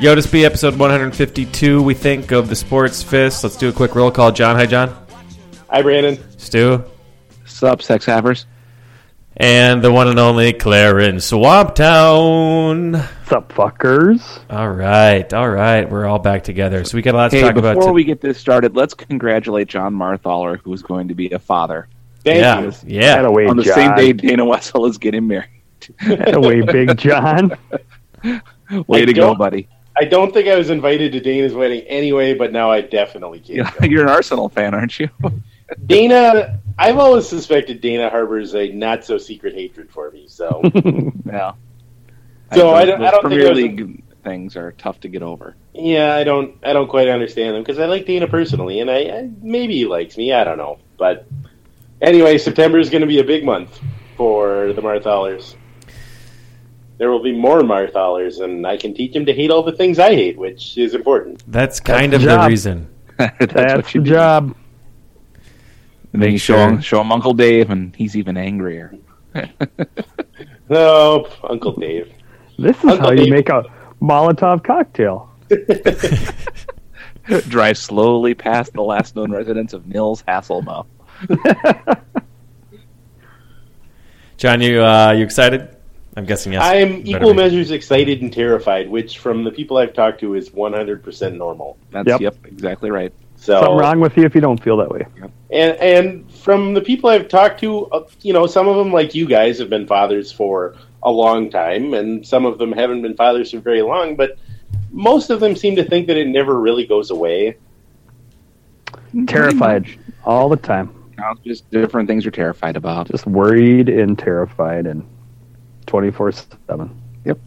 Yotis B, episode 152, we think, of the Sportive. Let's do a quick roll call. Jon, hi, Jon. Hi, Brandon. Stu. Sup, sex havers? And the one and only Clarence Swamptown. What's up, fuckers? All right, all right. We're all back together. So we got a lot to Hey, talk before about. to- we get this started, let's congratulate Jon Marthaler, who's going to be a father Thank yeah, you. yeah. Away, on the Jon. same day Dana Wessel is getting married. Away, Big Jon. Way I to go, buddy! I don't think I was invited to Dana's wedding anyway, but now I definitely can't. You're an Arsenal fan, aren't you? Dana, I've always suspected Dana harbors a not so secret hatred for me. So yeah. So I those- don't- I don't Premier I was- League things are tough to get over. yeah, I don't, I don't quite understand them because I like Dana personally, and I, I maybe he likes me. I don't know, but anyway, September is going to be a big month for the Marthalers. There will be more Marthalers, and I can teach them to hate all the things I hate, which is important. That's kind That's of the the reason. That's, That's what you the do. job. And then you show sure- him, show him Uncle Dave, and he's even angrier. No, Uncle Dave. This is Uncle how you make a Molotov cocktail. Drive slowly past the last known residence of Nils Hasselmo. Jon, you uh, you excited? I'm guessing yes. I'm equal be. measures excited and terrified, which from the people I've talked to is 100% normal. That's Yep. yep, exactly right. So Something wrong with you if you don't feel that way. and and from the people I've talked to, uh, you know, some of them like you guys have been fathers for a long time, and some of them haven't been fathers for very long. But most of them seem to think that it never really goes away. Terrified all the time. Now, just different things you're terrified about. Just worried and terrified and 24 7. Yep.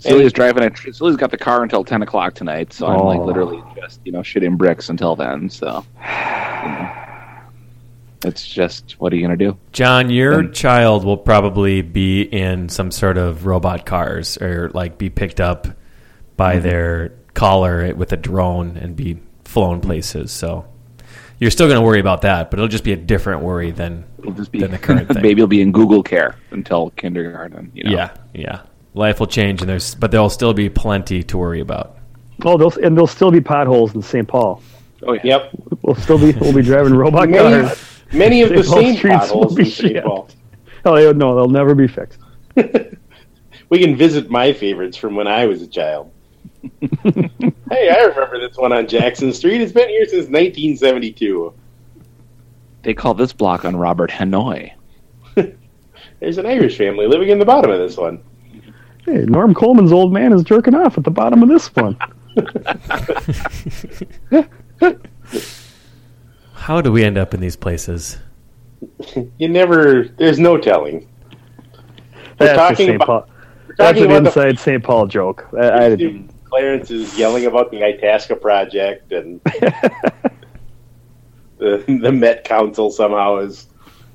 Celia's driving it. Celia's got the car until ten o'clock tonight, so I'm like Oh. literally just you know shitting bricks until then. So you know, it's just what are you gonna do? John, your child will probably be in some sort of robot cars or like be picked up by Mm-hmm. their collar with a drone and be flown places. So you're still going to worry about that, but it'll just be a different worry than It'll just be than the current thing. baby will be in Google Care until kindergarten. You know? Yeah, yeah. Life will change, and there's but there'll still be plenty to worry about. Oh, they'll, and there'll still be potholes in St. Paul. Oh yeah. Yep, We'll still be we'll be driving robot many, cars. many of the Paul same streets potholes will be in St. Paul. Oh, no, they'll never be fixed. We can visit my favorites from when I was a child. Hey, I remember this one on Jackson Street. It's been here since 1972. They call this block on Robert Hanoi. There's an Irish family living in the bottom of this one. Hey, Norm Coleman's old man is jerking off at the bottom of this one. How do we end up in these places? You never. There's no telling. We're That's a St. Paul. We're That's an about the inside St. Paul joke. I, I didn't. Clarence is yelling about the Itasca project, and the the Met Council somehow is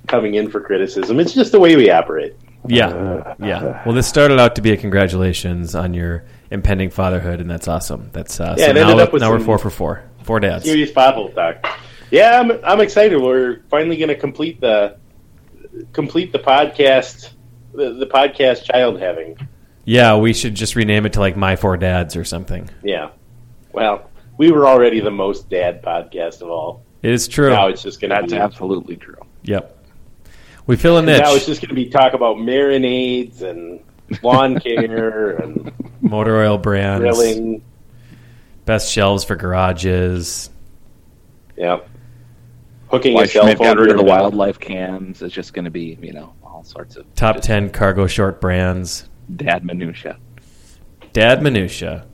coming in for criticism. It's just the way we operate. Yeah, yeah. Well, this started out to be a congratulations on your impending fatherhood, and that's awesome. That's uh, Yeah, so now, now we're four for four, four dads. Serious pothole talk. Yeah, I'm I'm excited. We're finally going to complete the complete the podcast the, the podcast child having. Yeah, we should just rename it to like my four dads or something. Yeah. Well, we were already the most dad podcast of all. It is true. Now it's just going to That's be. absolutely true. Yep. We fill a niche. Now it's just going to be talk about marinades and lawn care and Motor oil brands, grilling. best shelves for garages. Yep. Hooking Why a cell Schmidt phone got rid to of the wildlife cams. It's just going to be, you know, all sorts of Top 10 cargo short brands. Dad minutia. Dad Minutia.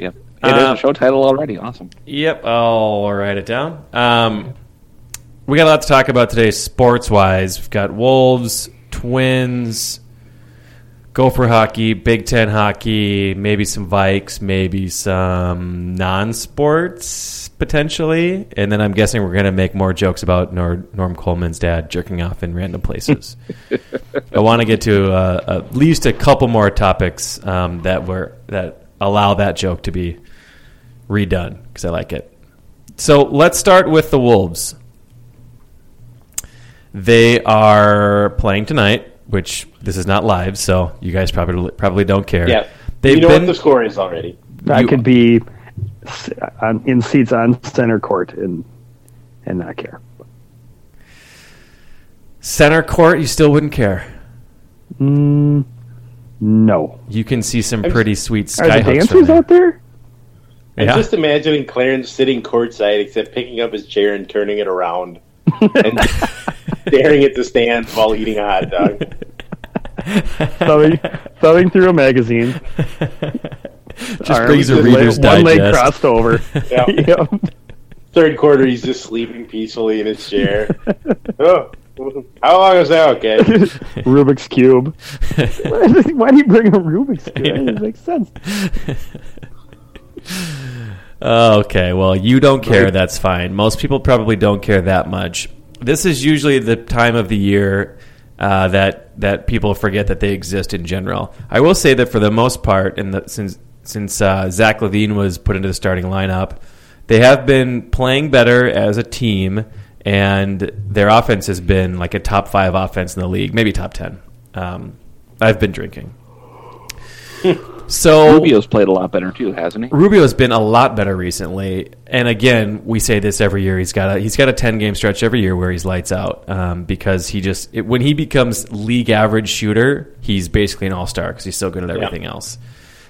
Yep. It is Uh, a show title already. Awesome. Yep, I'll write it down. Um, we got a lot to talk about today, sports wise. We've got Wolves, Twins, Gopher hockey, Big Ten hockey, maybe some Vikes, maybe some non sports potentially. And then I'm guessing we're going to make more jokes about Nor- Norm Coleman's dad jerking off in random places. I want to get to uh, at least a couple more topics um, that were that allow that joke to be redone because I like it. So let's start with the Wolves. They are playing tonight, which this is not live, so you guys probably probably don't care. Yeah. they've you know been what the score is already. I You- could be on, in seats on center court and and not care. center court. You still wouldn't care. Mm, no. You can see some I'm- pretty sweet Are the skyhooks from dancers there. out there? I'm just imagining Clarence sitting courtside, except picking up his chair and turning it around and staring at the stands while eating a hot dog. thumbing, thumbing through a magazine. Just Arms brings a Reader's leg- one leg Digest. crossed over. Yeah. Yep. Third quarter, he's just sleeping peacefully in his chair. oh, how long is that? Okay. Rubik's cube. Why why do you bring a Rubik's cube? That doesn't make sense. Okay, well, you don't care. That's fine. Most people probably don't care that much. This is usually the time of the year uh, that that people forget that they exist in general. I will say that for the most part, and since since uh, Zach LaVine was put into the starting lineup, they have been playing better as a team, and their offense has been like a top five offense in the league, maybe top ten. Um, I've been drinking. So Rubio's played a lot better too, hasn't he? Rubio's been a lot better recently, and again, we say this every year. He's got a he's got a ten game stretch every year where he's lights out um, because he just it, when he becomes league average shooter, he's basically an all star because he's so good at everything else.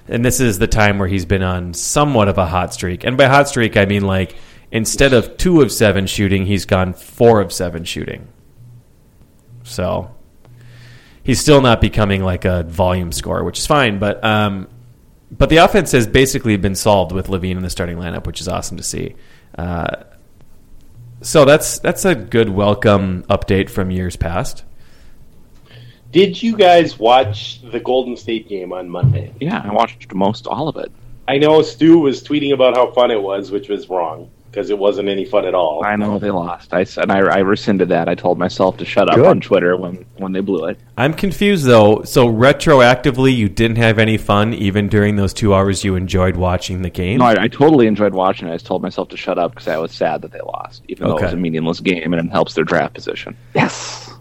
And this is the time where he's been on somewhat of a hot streak, and by hot streak I mean like instead of two of seven shooting, he's gone four of seven shooting. So he's still not becoming like a volume scorer, which is fine. But um, but the offense has basically been solved with LaVine in the starting lineup, which is awesome to see. Uh, so that's that's a good welcome update from years past. Did you guys watch the Golden State game on Monday? Yeah, I watched most all of it. I know Stu was tweeting about how fun it was, which was wrong because it wasn't any fun at all. I know they lost. I said I, I rescinded that. I told myself to shut up Good. on Twitter when when they blew it. I'm confused though. So retroactively, you didn't have any fun even during those two hours you enjoyed watching the game. No, I, I totally enjoyed watching it. I just told myself to shut up because I was sad that they lost, even though it was a meaningless game and it helps their draft position. Yes.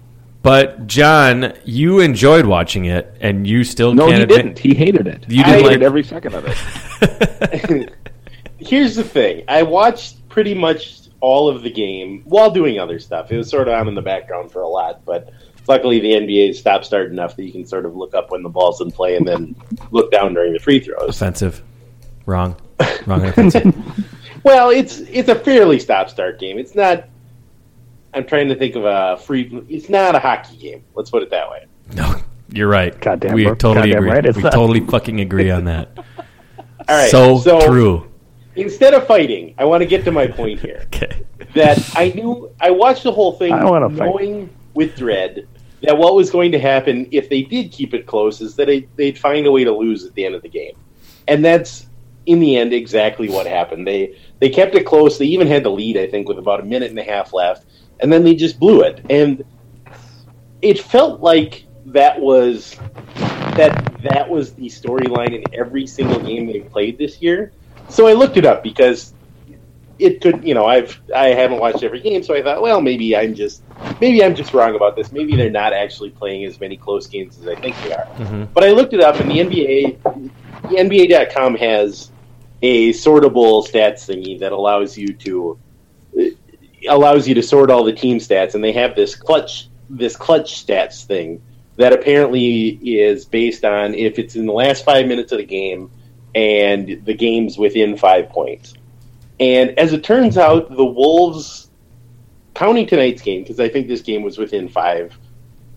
but Jon, you enjoyed watching it, and you still No, can't he admit- didn't. He hated it. You he didn't hated like- every second of it. Here's the thing: I watched pretty much all of the game while doing other stuff. It was sort of I'm in the background for a lot, but luckily the NBA stopped start enough that you can sort of look up when the ball's in play and then look down during the free throws. offensive. Wrong, wrong offensive. Well, it's it's a fairly stop start game. It's not. I'm trying to think of a free. It's not a hockey game. Let's put it that way. no, you're right. Goddamn, we bro. totally Goddamn agree. right we not. totally fucking agree on that. All right. so, so true. Instead of fighting, I want to get to my point here. Okay. that I knew I watched the whole thing I don't fight. with dread that what was going to happen if they did keep it close is that they, they'd find a way to lose at the end of the game, and that's in the end exactly what happened. They they kept it close. They even had the lead, I think, with about a minute and a half left, and then they just blew it. And it felt like that was that that was the storyline in every single game they played this year. So I looked it up because it could, you know, I've I haven't watched every game, so I thought, well, maybe I'm just maybe I'm just wrong about this. Maybe they're not actually playing as many close games as I think they are. Mhm. But I looked it up, and the NBA, the NBA.com has a sortable stats thingy that allows you to allows you to sort all the team stats, and they have this clutch this clutch stats thing that apparently is based on if it's in the last five minutes of the game and the game's within five points. And as it turns out, the Wolves, counting tonight's game, because I think this game was within five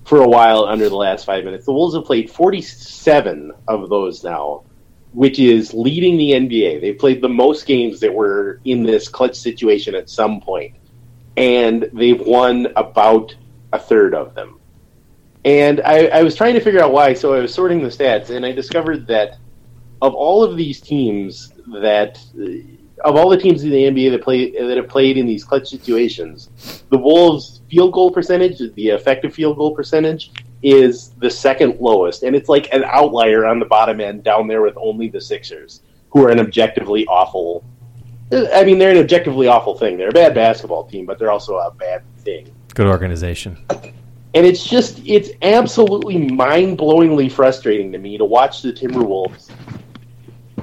for a while under the last five minutes, the Wolves have played 47 of those now, which is leading the NBA. They played the most games that were in this clutch situation at some point, and they've won about a third of them. And I, I was trying to figure out why, so I was sorting the stats, and I discovered that of all of these teams that uh, of all the teams in the NBA that play that have played in these clutch situations, the Wolves' field goal percentage, the effective field goal percentage, is the second lowest, and it's like an outlier on the bottom end, down there with only the Sixers, who are an objectively awful. Uh, I mean, they're an objectively awful thing. They're a bad basketball team, but they're also a bad thing. Good organization. And it's just, it's absolutely mind blowingly frustrating to me to watch the Timberwolves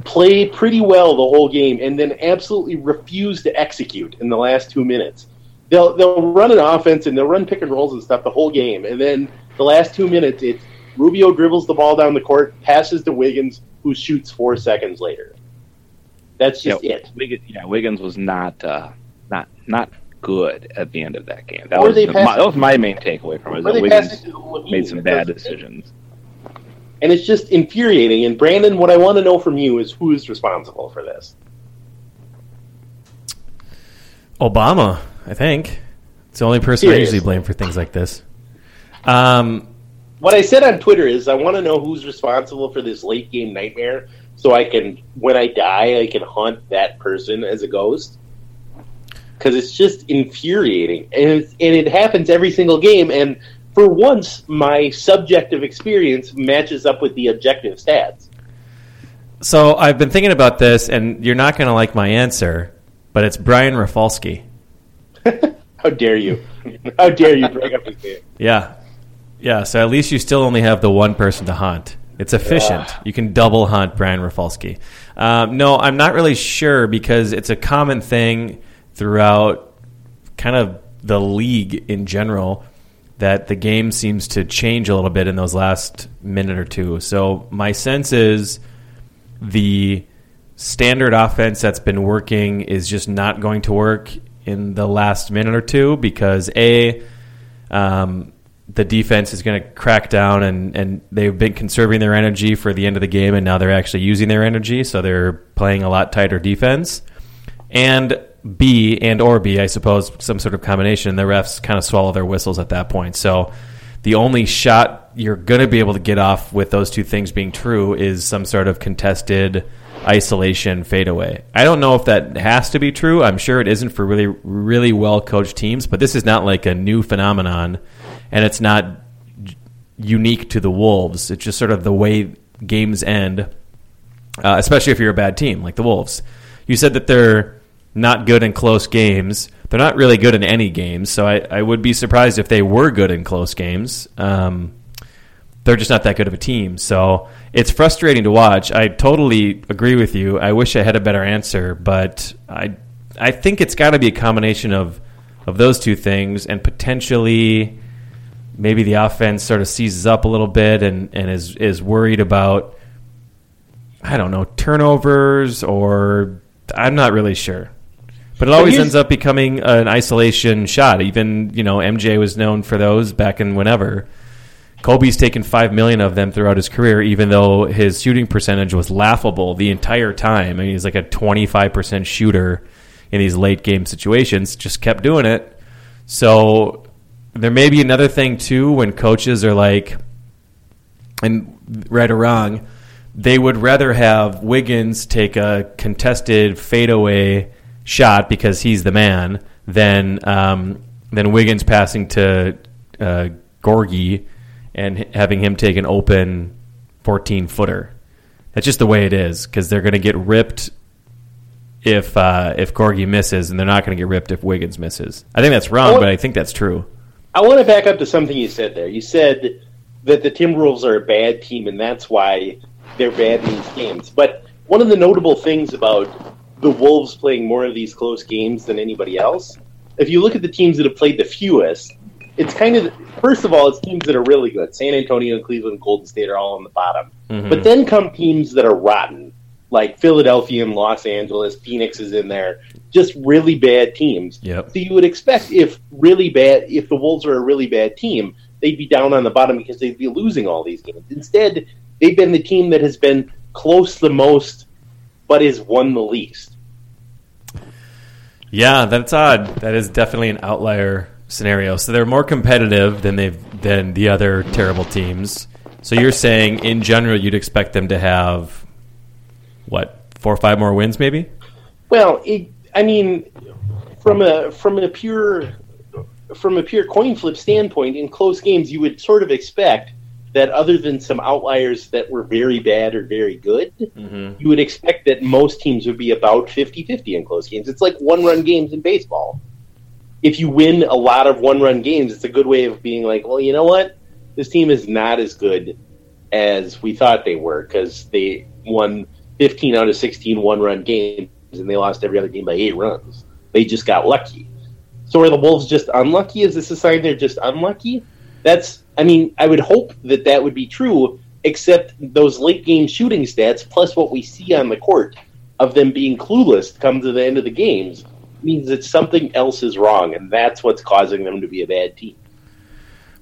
play pretty well the whole game and then absolutely refuse to execute in the last two minutes. They'll they'll run an offense and they'll run pick and rolls and stuff the whole game, and then the last two minutes, it's Rubio dribbles the ball down the court, passes to Wiggins, who shoots four seconds later. That's just yeah, it. Wiggins, yeah, Wiggins was not uh, not not good at the end of that game. That was the- my, that was my main takeaway from it. That they Wiggins it made some bad decisions. And it's just infuriating. And Brandon, what I want to know from you is who is responsible for this. Obama, I think. It's the only person I usually blame for things like this. Um, What I said on Twitter is I want to know who's responsible for this late game nightmare, so I can, when I die, I can haunt that person as a ghost. Because it's just infuriating, and it's, and it happens every single game. And for once, my subjective experience matches up with the objective stats. so I've been thinking about this, and you're not going to like my answer, but it's Brian Rafalski. How dare you? How dare you bring up his name? Yeah. Yeah, so at least you still only have the one person to hunt. It's efficient. You can double hunt Brian Rafalski. Um, no, I'm not really sure because it's a common thing throughout kind of the league in general that the game seems to change a little bit in those last minute or two. So my sense is the standard offense that's been working is just not going to work in the last minute or two because a um, the defense is going to crack down and, and they've been conserving their energy for the end of the game and now they're actually using their energy so they're playing a lot tighter defense and B and or B I suppose some sort of combination the refs kind of swallow their whistles at that point so the only shot you're going to be able to get off with those two things being true is some sort of contested isolation fadeaway. I don't know if that has to be true. I'm sure it isn't for really really well coached teams, but this is not like a new phenomenon and it's not unique to the Wolves. It's just sort of the way games end, uh, especially if you're a bad team like the Wolves. You said that they're not good in close games. They're not really good in any games, so I, I would be surprised if they were good in close games. Um, they're just not that good of a team. So it's frustrating to watch. I totally agree with you. I wish I had a better answer, but I I think it's got to be a combination of of those two things and potentially maybe the offense sort of seizes up a little bit and, and is is worried about I don't know turnovers or I'm not really sure. But it always ends up becoming an isolation shot. Even you know MJ was known for those back in whenever. Kobe's taken five million of them throughout his career, even though his shooting percentage was laughable the entire time. I mean, he's like a twenty-five percent shooter in these late game situations. Just kept doing it. So there may be another thing too when coaches are like, and right or wrong, they would rather have Wiggins take a contested fadeaway shot because he's the man than um, than Wiggins passing to uh, Gorgui and h- having him take an open 14 footer. That's just the way it is because they're going to get ripped if uh, if Gorgui misses, and they're not going to get ripped if Wiggins misses. I think that's wrong, Well- but I think that's true. I want to back up to something you said there. You said that the Timberwolves are a bad team, and that's why they're bad in these games. But one of the notable things about the Wolves playing more of these close games than anybody else, if you look at the teams that have played the fewest, it's kind of first of all, it's teams that are really good. San Antonio, Cleveland, Golden State are all on the bottom, Mhm. but then come teams that are rotten, like Philadelphia and Los Angeles. Phoenix is in there, just really bad teams. Yep. So you would expect if really bad, if the Wolves are a really bad team, they'd be down on the bottom because they'd be losing all these games. Instead, they've been the team that has been close the most, but has won the least. Yeah, that's odd. That is definitely an outlier scenario. So they're more competitive than they've than the other terrible teams. So you're saying in general you'd expect them to have what four or five more wins, maybe? Well, it, I mean, from a from a pure from a pure coin flip standpoint, in close games, you would sort of expect that other than some outliers that were very bad or very good, Mm-hmm. you would expect that most teams would be about 50-50 in close games. It's like one-run games in baseball. If you win a lot of one-run games, it's a good way of being like, well, you know what? This team is not as good as we thought they were because they won 15 out of 16 one-run games and they lost every other game by eight runs. They just got lucky. So are the Wolves just unlucky? Is this a sign they're just unlucky? That's, I mean, I would hope that that would be true, except those late game shooting stats plus what we see on the court of them being clueless come to the end of the games means that something else is wrong, and that's what's causing them to be a bad team.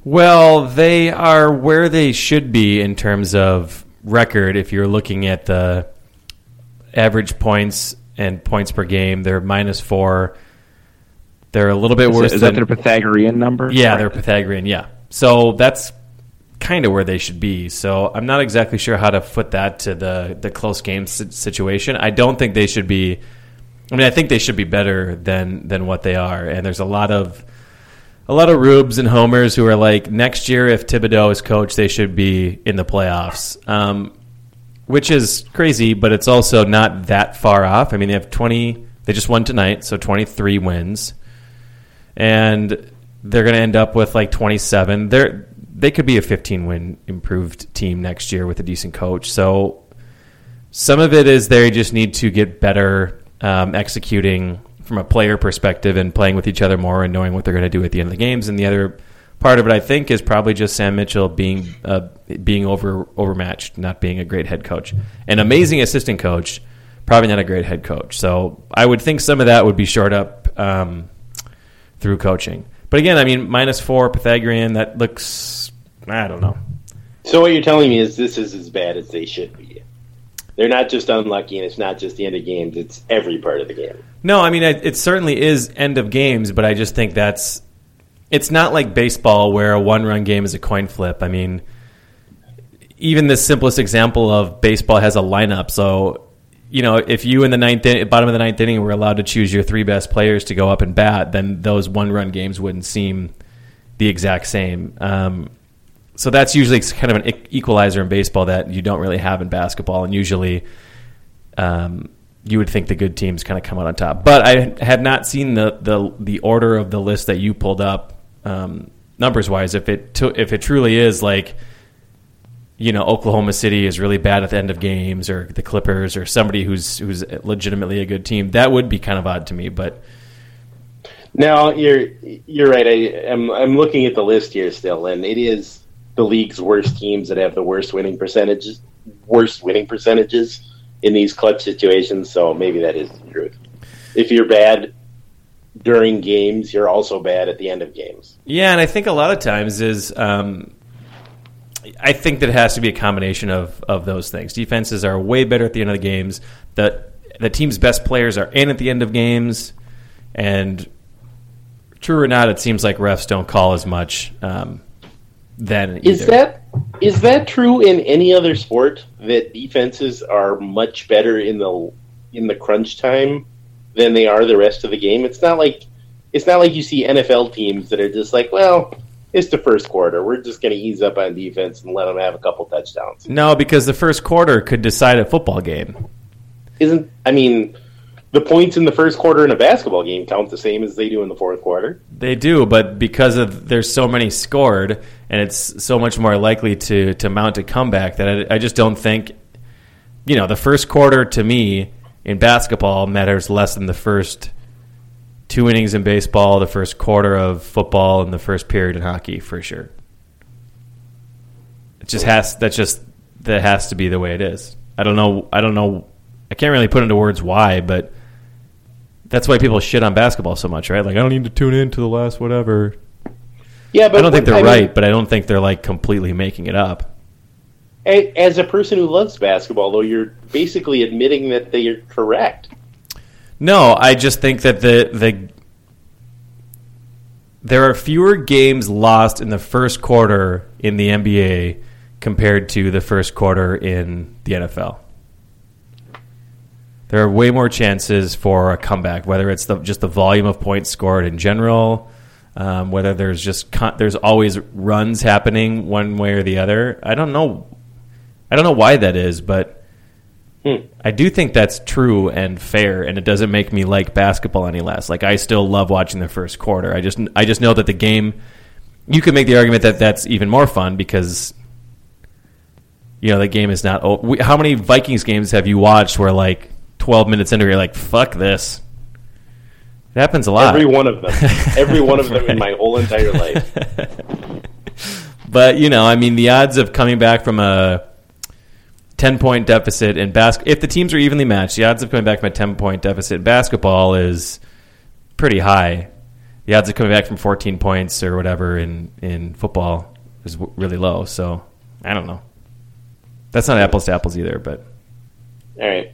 Well, they are where they should be in terms of record. If you're looking at the average points and points per game, they're minus four. They're a little bit Is, worse. is than, that their Pythagorean number? Yeah, they're Pythagorean. Yeah, so that's kind of where they should be. So I'm not exactly sure how to foot that to the the close game situation. I don't think they should be. I mean, I think they should be better than than what they are. And there's a lot of a lot of rubes and homers who are like, next year if Thibodeau is coach, they should be in the playoffs. Um, which is crazy, but it's also not that far off. I mean, they have 20. They just won tonight, so 23 wins and they're going to end up with like 27. They're they could be a 15 win improved team next year with a decent coach. So some of it is they just need to get better um, executing from a player perspective and playing with each other more and knowing what they're going to do at the end of the games. And the other part of it, I think, is probably just Sam Mitchell being uh, being over overmatched, not being a great head coach. An amazing assistant coach, probably not a great head coach. So I would think some of that would be shored up. Um, through coaching. But again, I mean, minus four Pythagorean. That looks, I don't know. So what you're telling me is this is as bad as they should be. They're not just unlucky, and it's not just the end of games; it's every part of the game. No, I mean, it, it certainly is end of games, but I just think that's. It's not like baseball where a one-run game is a coin flip. I mean, even the simplest example of baseball has a lineup. So, you know, if you in the ninth in- bottom of the ninth inning were allowed to choose your three best players to go up and bat, then those one-run games wouldn't seem the exact same. Um, so that's usually kind of an equalizer in baseball that you don't really have in basketball, and usually um, you would think the good teams kind of come out on top. But I had not seen the the, the order of the list that you pulled up um, numbers wise. If it to, if it truly is like you know Oklahoma City is really bad at the end of games, or the Clippers, or somebody who's who's legitimately a good team, that would be kind of odd to me. But Now you're you're right. I am I'm looking at the list here still, and it is the league's worst teams that have the worst winning percentages, worst winning percentages in these clutch situations. So maybe that is the truth. If you're bad during games, you're also bad at the end of games. Yeah, and I think a lot of times is um, I think that it has to be a combination of of those things. Defenses are way better at the end of the games. The the team's best players are in at the end of games, and true or not, it seems like refs don't call as much um, then. Is either. that is that true in any other sport that defenses are much better in the in the crunch time than they are the rest of the game? It's not like it's not like you see NFL teams that are just like, well, it's the first quarter. We're just going to ease up on defense and let them have a couple touchdowns. No, because the first quarter could decide a football game. Isn't I mean, the points in the first quarter in a basketball game count the same as they do in the fourth quarter. They do, but because of there's so many scored, and it's so much more likely to to mount a comeback that I, I just don't think you know, the first quarter to me in basketball matters less than the first two innings in baseball, the first quarter of football, and the first period in hockey for sure. It just has that's just that has to be the way it is. I don't know. I don't know. I can't really put into words why, but that's why people shit on basketball so much, right? Like I don't need to tune in to the last whatever. Yeah, but I don't think they're I mean, right, but I don't think they're like completely making it up. As a person who loves basketball, though, you're basically admitting that they are correct. No, I just think that the the there are fewer games lost in the first quarter in the NBA compared to the first quarter in the NFL. There are way more chances for a comeback, whether it's the, just the volume of points scored in general, um, whether there's just con- there's always runs happening one way or the other. I don't know. I don't know why that is, but I do think that's true and fair, and it doesn't make me like basketball any less. Like I still love watching the first quarter. I just I just know that the game. You could make the argument that that's even more fun because you know the game is not. o- we- How many Vikings games have you watched where like twelve minutes into you're like fuck this? It happens a lot. Every one of them. Every one of them in my whole entire life. But you know, I mean, the odds of coming back from a ten point deficit in basketball, if the teams are evenly matched, the odds of coming back from a ten point deficit in basketball is pretty high. The odds of coming back from fourteen points or whatever in in football is w- really low. So I don't know. That's not apples to apples either, but All right.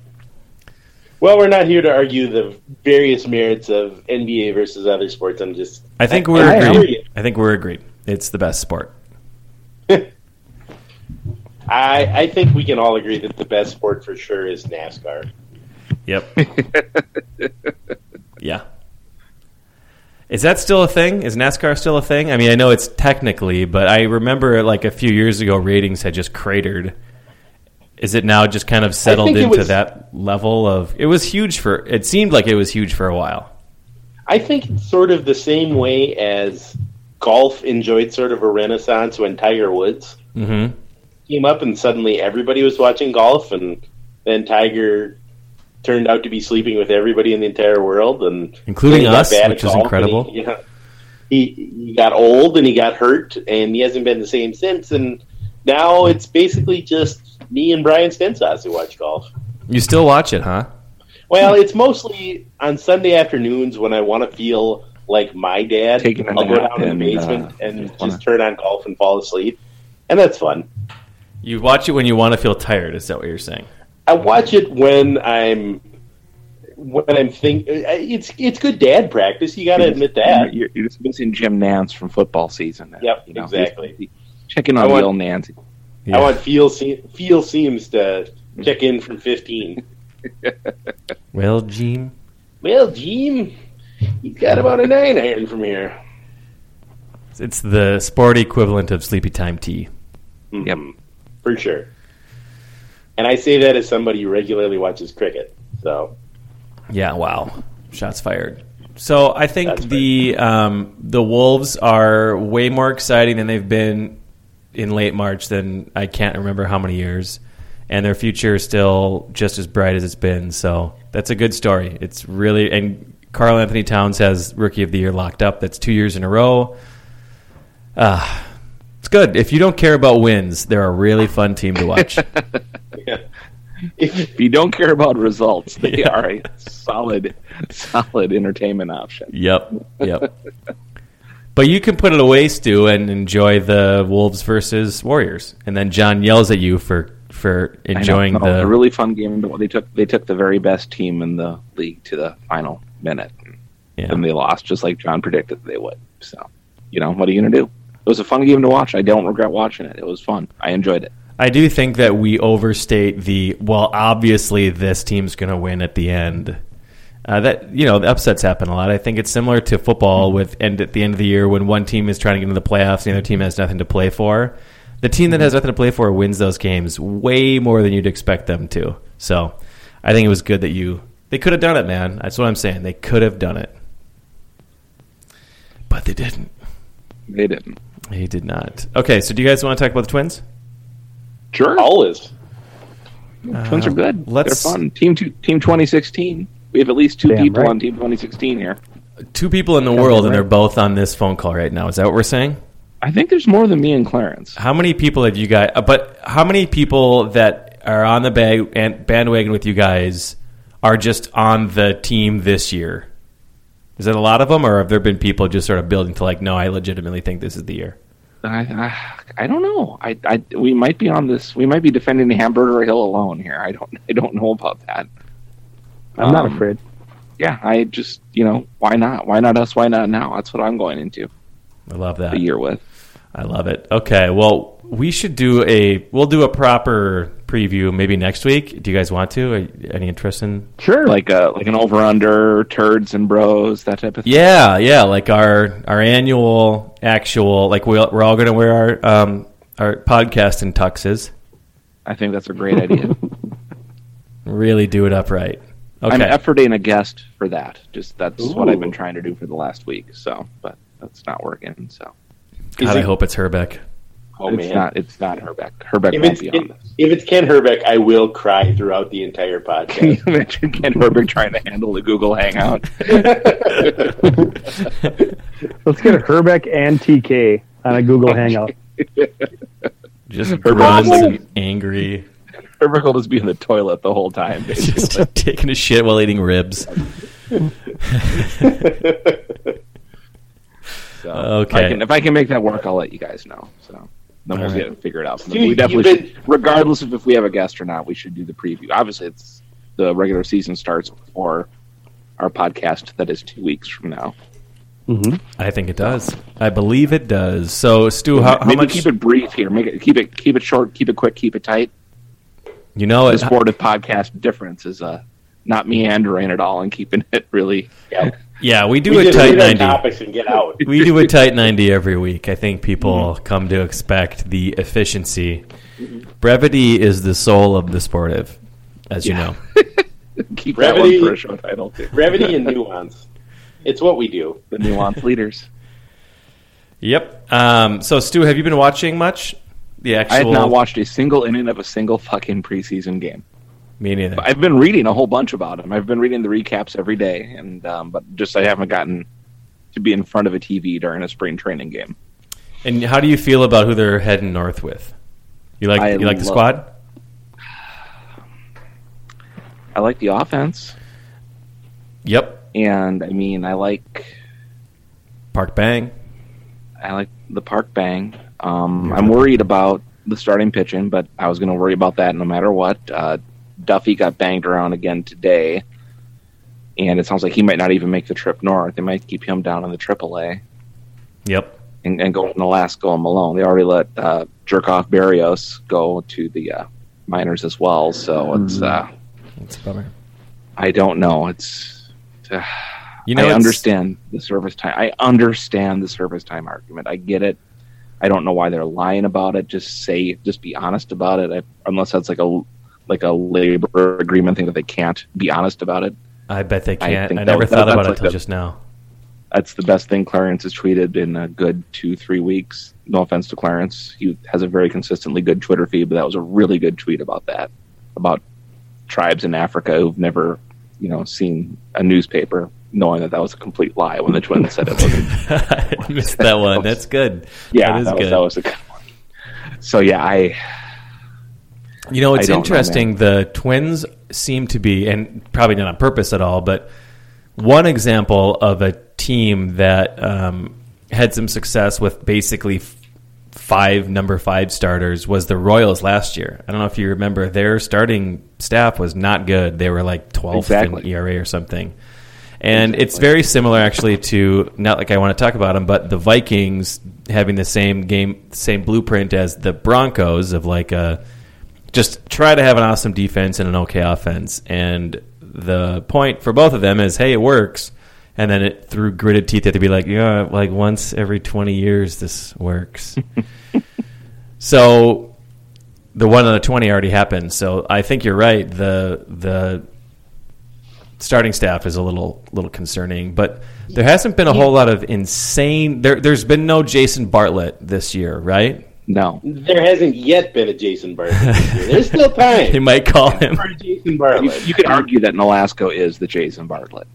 Well, we're not here to argue the various merits of NBA versus other sports. I'm just. I think we're I agreed. I think we're agreed. It's the best sport. I, I think we can all agree that the best sport for sure is NASCAR. Yep. yeah. Is that still a thing? Is NASCAR still a thing? I mean, I know it's technically, but I remember like a few years ago, ratings had just cratered. Is it now just kind of settled into was- that level of? It was huge for. It seemed like it was huge for a while. I think it's sort of the same way as golf enjoyed sort of a renaissance when Tiger Woods Mm-hmm. Came up and suddenly everybody was watching golf and then Tiger turned out to be sleeping with everybody in the entire world and Including then he got us, which is incredible. He, yeah, he he got old and he got hurt and he hasn't been the same since and now it's basically just me and Brian Stensaas who watch golf. You still watch it, huh? Well, it's mostly on Sunday afternoons when I want to feel like my dad. Taking a I'll go down in the basement uh, and just wanna- just turn on golf and fall asleep, and that's fun. You watch it when you want to feel tired. Is that what you're saying? I watch it when I'm when I'm think. It's it's good dad practice. You got to admit that. You're, you're just missing Jim Nantz from football season. Yep, You know, exactly. Checking I on want- the old Nancy. Yeah. I want feel Se- feel seems to check in from 15. Well, Jim. Well, Jim, he's got about a nine iron from here. It's the sport equivalent of sleepy time tea. Yep. Mm-hmm. For sure. And I say that as somebody who regularly watches cricket. So Yeah, wow. Shots fired. So I think That's the um, the Wolves are way more exciting than they've been in late March than I can't remember how many years, and their future is still just as bright as it's been. So that's a good story. It's really and Karl-Anthony Towns has Rookie of the Year locked up. That's two years in a row. Uh, good. If you don't care about wins, they're a really fun team to watch. yeah. if you don't care about results, they Yeah. are a solid, solid entertainment option. Yep, yep. but you can put it away, Stu, and enjoy the Wolves versus Warriors, and then Jon yells at you for for enjoying the. a really fun game. They took they took the very best team in the league to the final minute, yeah. and they lost just like Jon predicted they would. So, you know, what are you gonna do? It was a fun game to watch. I don't regret watching it. It was fun. I enjoyed it. I do think that we overstate the. Well, obviously, this team's going to win at the end. Uh, that you know, the upsets happen a lot. I think it's similar to football with and at the end of the year when one team is trying to get into the playoffs, and the other team has nothing to play for. The team that has nothing to play for wins those games way more than you'd expect them to. So, I think it was good that you. They could have done it, man. That's what I'm saying. They could have done it, but they didn't. They didn't. He did not. Okay, so do you guys want to talk about the Twins? Sure. always. Twins are good. let's- They're fun. Team two, Team 2016. We have at least two Damn people right. on Team 2016 here. Two people in the Sounds world, and they're both on this phone call right now. Is that what we're saying? I think there's more than me and Clarence. How many people have you guys? uh, But how many people that are on the bag and bandwagon with you guys are just on the team this year? Is it a lot of them, or have there been people just sort of building to like, no, I legitimately think this is the year? I, I, I don't know. I, I, we might be on this. We might be defending the Hamburger Hill alone here. I don't, I don't know about that. I'm not Um, afraid. Yeah, I just, you know, why not? Why not us? Why not now? That's what I'm going into I love that. the year with. I love it. Okay, well, we should do a we'll do a proper preview maybe next week. Do you guys want to? Are, any interest in? Sure. Like a, like an over under turds and bros that type of thing. Yeah, yeah, like our our annual actual like we'll, we're all going to wear our um our podcast in tuxes. I think that's a great idea. Really do it upright. Okay. I'm Okay. efforting a guest for that. Just that's what I've been trying to do for the last week. So, but that's not working. So God, Is I it- hope it's Hrbek. Oh it's man. not. It's not Hrbek. Hrbek if won't it's be if, on this. if it's Kent Hrbek, I will cry throughout the entire Can you podcast. imagine Kent Hrbek trying to handle the Google Hangout? Let's get a Hrbek and TK on a Google Hangout. Just Hrbek grunts will angry, Hrbek will just be in the toilet the whole time. Basically. just taking a shit while eating ribs. So, Okay. If I, can, if I can make that work, I'll let you guys know. So then we'll All get right. it figured out. But Dude, we definitely, been- should, regardless of if we have a guest or not, we should do the preview. Obviously, it's the regular season starts before our podcast. That is two weeks from now. hmm I think it does. I believe it does. So, Stu, how, how Maybe much? keep it brief here. Make it keep it keep it short. Keep it quick. Keep it tight. you know, The it, sportive podcast difference is uh, not meandering at all and keeping it really. yeah. yeah, we do we a just tight hit ninety. topics and get out. we do a tight 90 every week. I think people come to expect the efficiency. Brevity is the soul of the sportive, as you know. Keep Brevity- that one for a show title too. Brevity and nuance. It's what we do. The nuance leaders. Yep. Um, so, Stu, have you been watching much? The actual. I have not watched a single inning of a single fucking preseason game. Me neither. I've been reading a whole bunch about them. I've been reading the recaps every day, and um, but just I haven't gotten to be in front of a TV during a spring training game. And how do you feel about who they're heading north with? You like I you like the squad? I like the offense, Yep. and I mean I like Park Bang. I like the park bang. Um, I'm worried about the starting pitching, but I was going to worry about that no matter what. Uh, Duffey got banged around again today, and it sounds like he might not even make the trip north. They might keep him down in the AAA Yep. and, and go Nolasco and Milone. They already let uh, Jerkoff Berrios go to the uh, minors as well, so it's uh, That's a bummer. I don't know. It's uh, You know, I it's- understand the service time. I understand the service time argument. I get it. I don't know why they're lying about it. Just say, just be honest about it. I, unless that's like a like a labor agreement thing that they can't be honest about it. I bet they can't. I, that- never that- thought about it until just now. That's the best thing Clarence has tweeted in a good two three weeks. No offense to Clarence, he has a very consistently good Twitter feed, but that was a really good tweet about that about tribes in Africa who've never you know seen a newspaper knowing that that was a complete lie when the twins said it wasn't I missed that one. That's good. Yeah, that is that, was, that was a good one. So yeah, I You know, it's I don't know, interesting. the Twins seem to be, and probably not on purpose at all, but one example of a team that um, had some success with basically five number five starters was the Royals last year. I don't know if you remember, their starting staff was not good. They were like 12th Exactly. in ERA or something. And it's very similar, actually, to not like I want to talk about them, but the Vikings having the same game, same blueprint as the Broncos of like a just try to have an awesome defense and an okay offense. And the point for both of them is, hey, it works. And then it through gritted teeth, they have to be like, yeah, like once every twenty years, this works. so the one on the twenty already happened. So I think you're right. The the starting staff is a little little concerning, but there hasn't been a whole lot of insane. There, there's been no Jason Bartlett this year, right? No. There hasn't yet been a Jason Bartlett. There's still time. They might call him. Jason You, Bartlett. you could argue that Nolasco is the Jason Bartlett.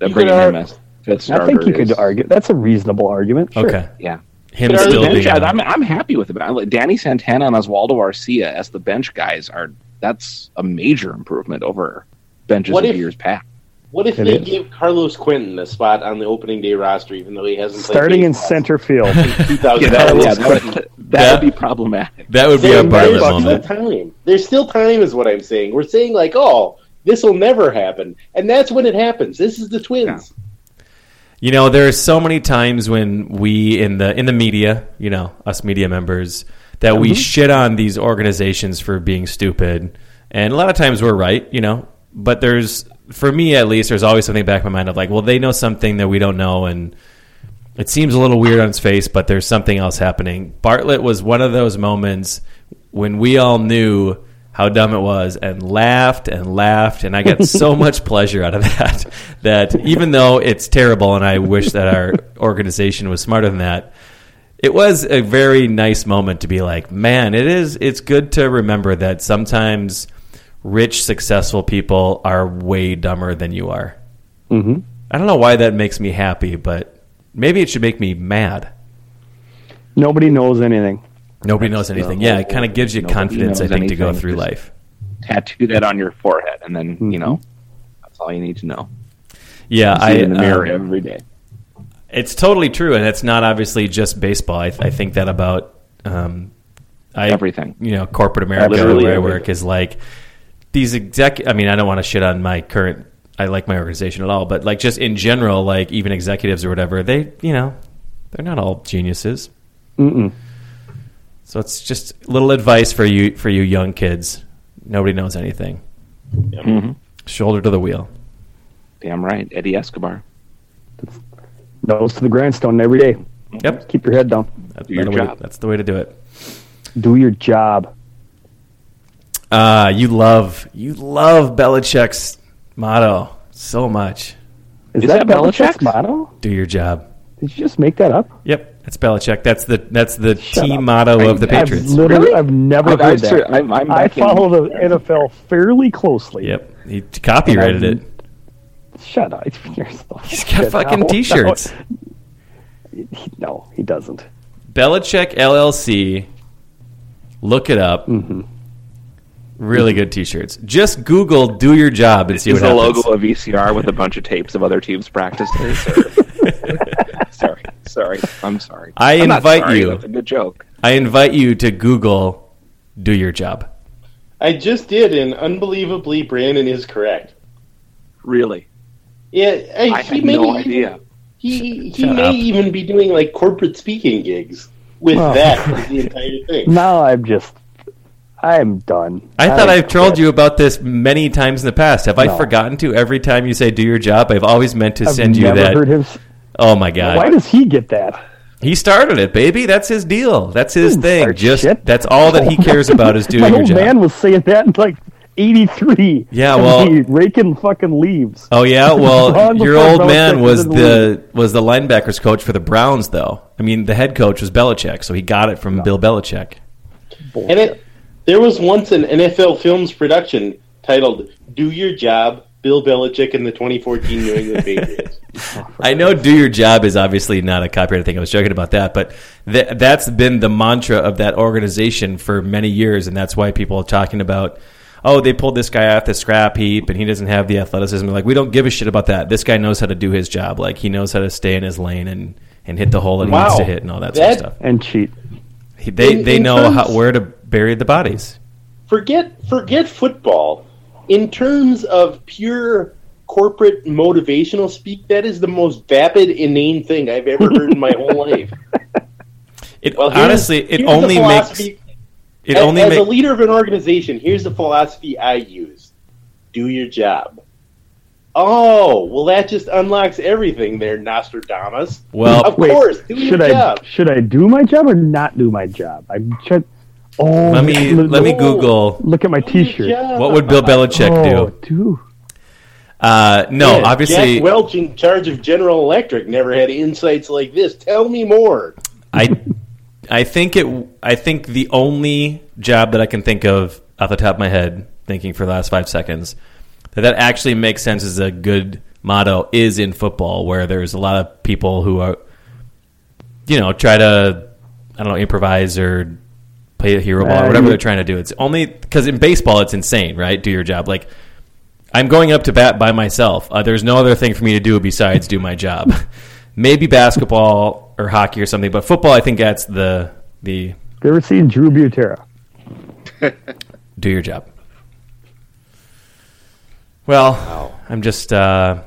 That You bringing could him ar- as fifth I think you could argue that's a reasonable argument. Sure. Okay. Yeah. Him But are still the being. bench, I'm, I'm happy with it. Like- Danny Santana and Oswaldo Arcia as the bench guys are. That's a major improvement over benches What of if- years past. What if It they is. give Carlos Quinton a spot on the opening day roster, even though he hasn't played Starting in center field. Yeah, that, yeah, that, would, that That- would be problematic. that would be a Then Bartlett there's moment. still time. There's still time, is what I'm saying. We're saying like, oh, this will never happen, and that's when it happens. This is the Twins. You know, there are so many times when we in the in the media, you know, us media members, that Mm-hmm. we shit on these organizations for being stupid, and a lot of times we're right, you know. But there's, for me at least, there's always something back in my mind of like, well, they know something that we don't know, and it seems a little weird on its face, but there's something else happening. Bartlett was one of those moments when we all knew how dumb it was and laughed and laughed, and I got so much pleasure out of that. That even though it's terrible, and I wish that our organization was smarter than that, it was a very nice moment to be like, man, it is. It's good to remember that sometimes rich, successful people are way dumber than you are. hmm I don't know why that makes me happy, but maybe it should make me mad. Nobody knows anything. Nobody knows anything. Yeah, it kind of gives you Nobody confidence, I think, to go through Just- life. Tattoo that on your forehead, and then Mm-hmm. you know that's all you need to know. Yeah, I it in the mirror um, every day. It's totally true, and it's not obviously just baseball. I, I think that about um, I, Everything. You know, corporate America Literally where I work is like these exec. I mean, I don't want to shit on my current. I like my organization at all, but like just in general, like even executives or whatever, they you know they're not all geniuses. Mm-mm. So it's just little advice for you for you young kids. Nobody knows anything. Mhm. Shoulder to the wheel. Damn right, Eddie Escobar. Nose to the grindstone every day. Yep, Keep your head down. that's, Do your the way- job. that's the way to do it. Do your job. Uh, you love you love Belichick's motto so much. Is, Is that, that Belichick's Belichick's? motto? Do your job. Did you just make that up? Yep, that's Belichick. That's the that's the Shut team up. motto of the I- I've Patriots. literally, Really? I've never I've- heard I've that. ser- I'm- I'm I back in- follow the NFL fairly closely. Yep, he copyrighted it. Shut up. He's got fucking No, t-shirts. No, he, no, he doesn't. Belichick LLC. Look it up. Mm-hmm. Really good T-shirts. Just Google "Do Your Job" and see Is what the happens. logo of VCR with a bunch of tapes of other teams' practices? Sorry, sorry, I'm sorry. I I'm not invite sorry, you. That's a good joke. I invite you to Google "Do Your Job." I just did, and unbelievably, Brandon is correct. Really, Yeah, I, I he had may no even- idea. He he Shut may up. even be doing like corporate speaking gigs with Oh. that as the entire thing. Now I'm just, I'm done. I thought I'm I've told quit. you about this many times in the past. Have I forgotten to? Every time you say "Do your job," I've always meant to I've send you that. heard him. Oh my god! Why does he get that? He started it, baby. That's his deal. That's his Didn't thing. Just shit. that's all that he cares about is doing your job. My your old job. man was saying that in like '83. Yeah, well- raking fucking leaves. Oh yeah, well, your old man was in the was the linebackers coach for the Browns, though. I mean, the head coach was Belichick, so he got it from Bill Belichick. And it, there was once an NFL Films production titled "Do Your Job." Bill Belichick and the 2014 New England Patriots. I know "Do your job" is obviously not a copyrighted thing. I was joking about that, but th- that's been the mantra of that organization for many years, and that's why people are talking about. Oh, they pulled this guy off the scrap heap, and he doesn't have the athleticism. Like we don't give a shit about that. This guy knows how to do his job. Like he knows how to stay in his lane and, and hit the hole that he Wow. needs to hit and all that, sort of stuff. and cheat. He, they In- they in know terms- how, where to bury the bodies. forget forget football. In terms of pure corporate motivational speak, that is the most vapid, inane thing I've ever heard in my whole life. It Well, honestly, it only makes philosophy- it as, only as a leader of an organization, here's the philosophy I use: do your job. Oh, well, that just unlocks everything there, Nostradamus. well. of Wait, course, do your should I job. should I do my job or not do my job? I'm trying. Oh, Let me look- let me. Google look at my T-shirt. job. what would Bill Belichick oh, do. do? Uh, no, Yeah, obviously, Jack Welch in charge of General Electric never had insights like this. Tell me more. I I think it. I think the only job that I can think of off the top of my head, thinking for the last five seconds, that that actually makes sense as a good motto is in football, where there's a lot of people who are, you know, try to, I don't know, improvise or play a hero ball or Uh, whatever you- they're trying to do. It's only because in baseball it's insane, right? Do your job like. I'm going up to bat by myself. Uh, there's no other thing for me to do besides do my job. Maybe basketball or hockey or something, but football, I think that's the the Have you ever seen Drew Butera? do your job. Well, I'm just. Uh,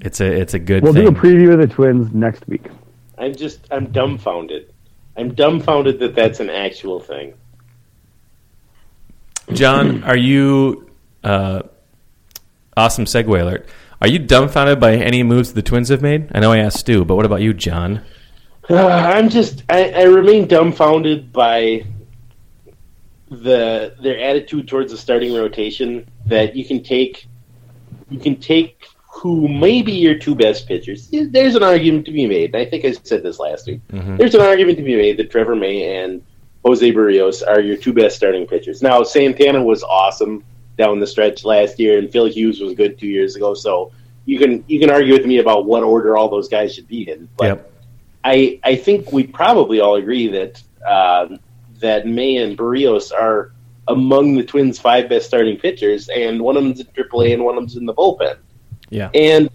it's a it's a good We'll thing. do a preview of the Twins next week. I'm just I'm dumbfounded. I'm dumbfounded that that's an actual thing. John, are you uh, awesome segue alert? Are you dumbfounded by any moves the Twins have made? I know I asked Stu, but what about you, John? Uh, I'm just I, I remain dumbfounded by the their attitude towards the starting rotation that you can take you can take who may be your two best pitchers. There's an argument to be made, and I think I said this last week. There's an argument to be made that Trevor May and Jose Berrios are your two best starting pitchers. Now Santana was awesome down the stretch last year, and Phil Hughes was good two years ago. So you can you can argue with me about what order all those guys should be in. But Yep. I I think we probably all agree that um, that May and Berrios are among the Twins' five best starting pitchers, and one of them's in AAA and one of them's in the bullpen. Yeah. And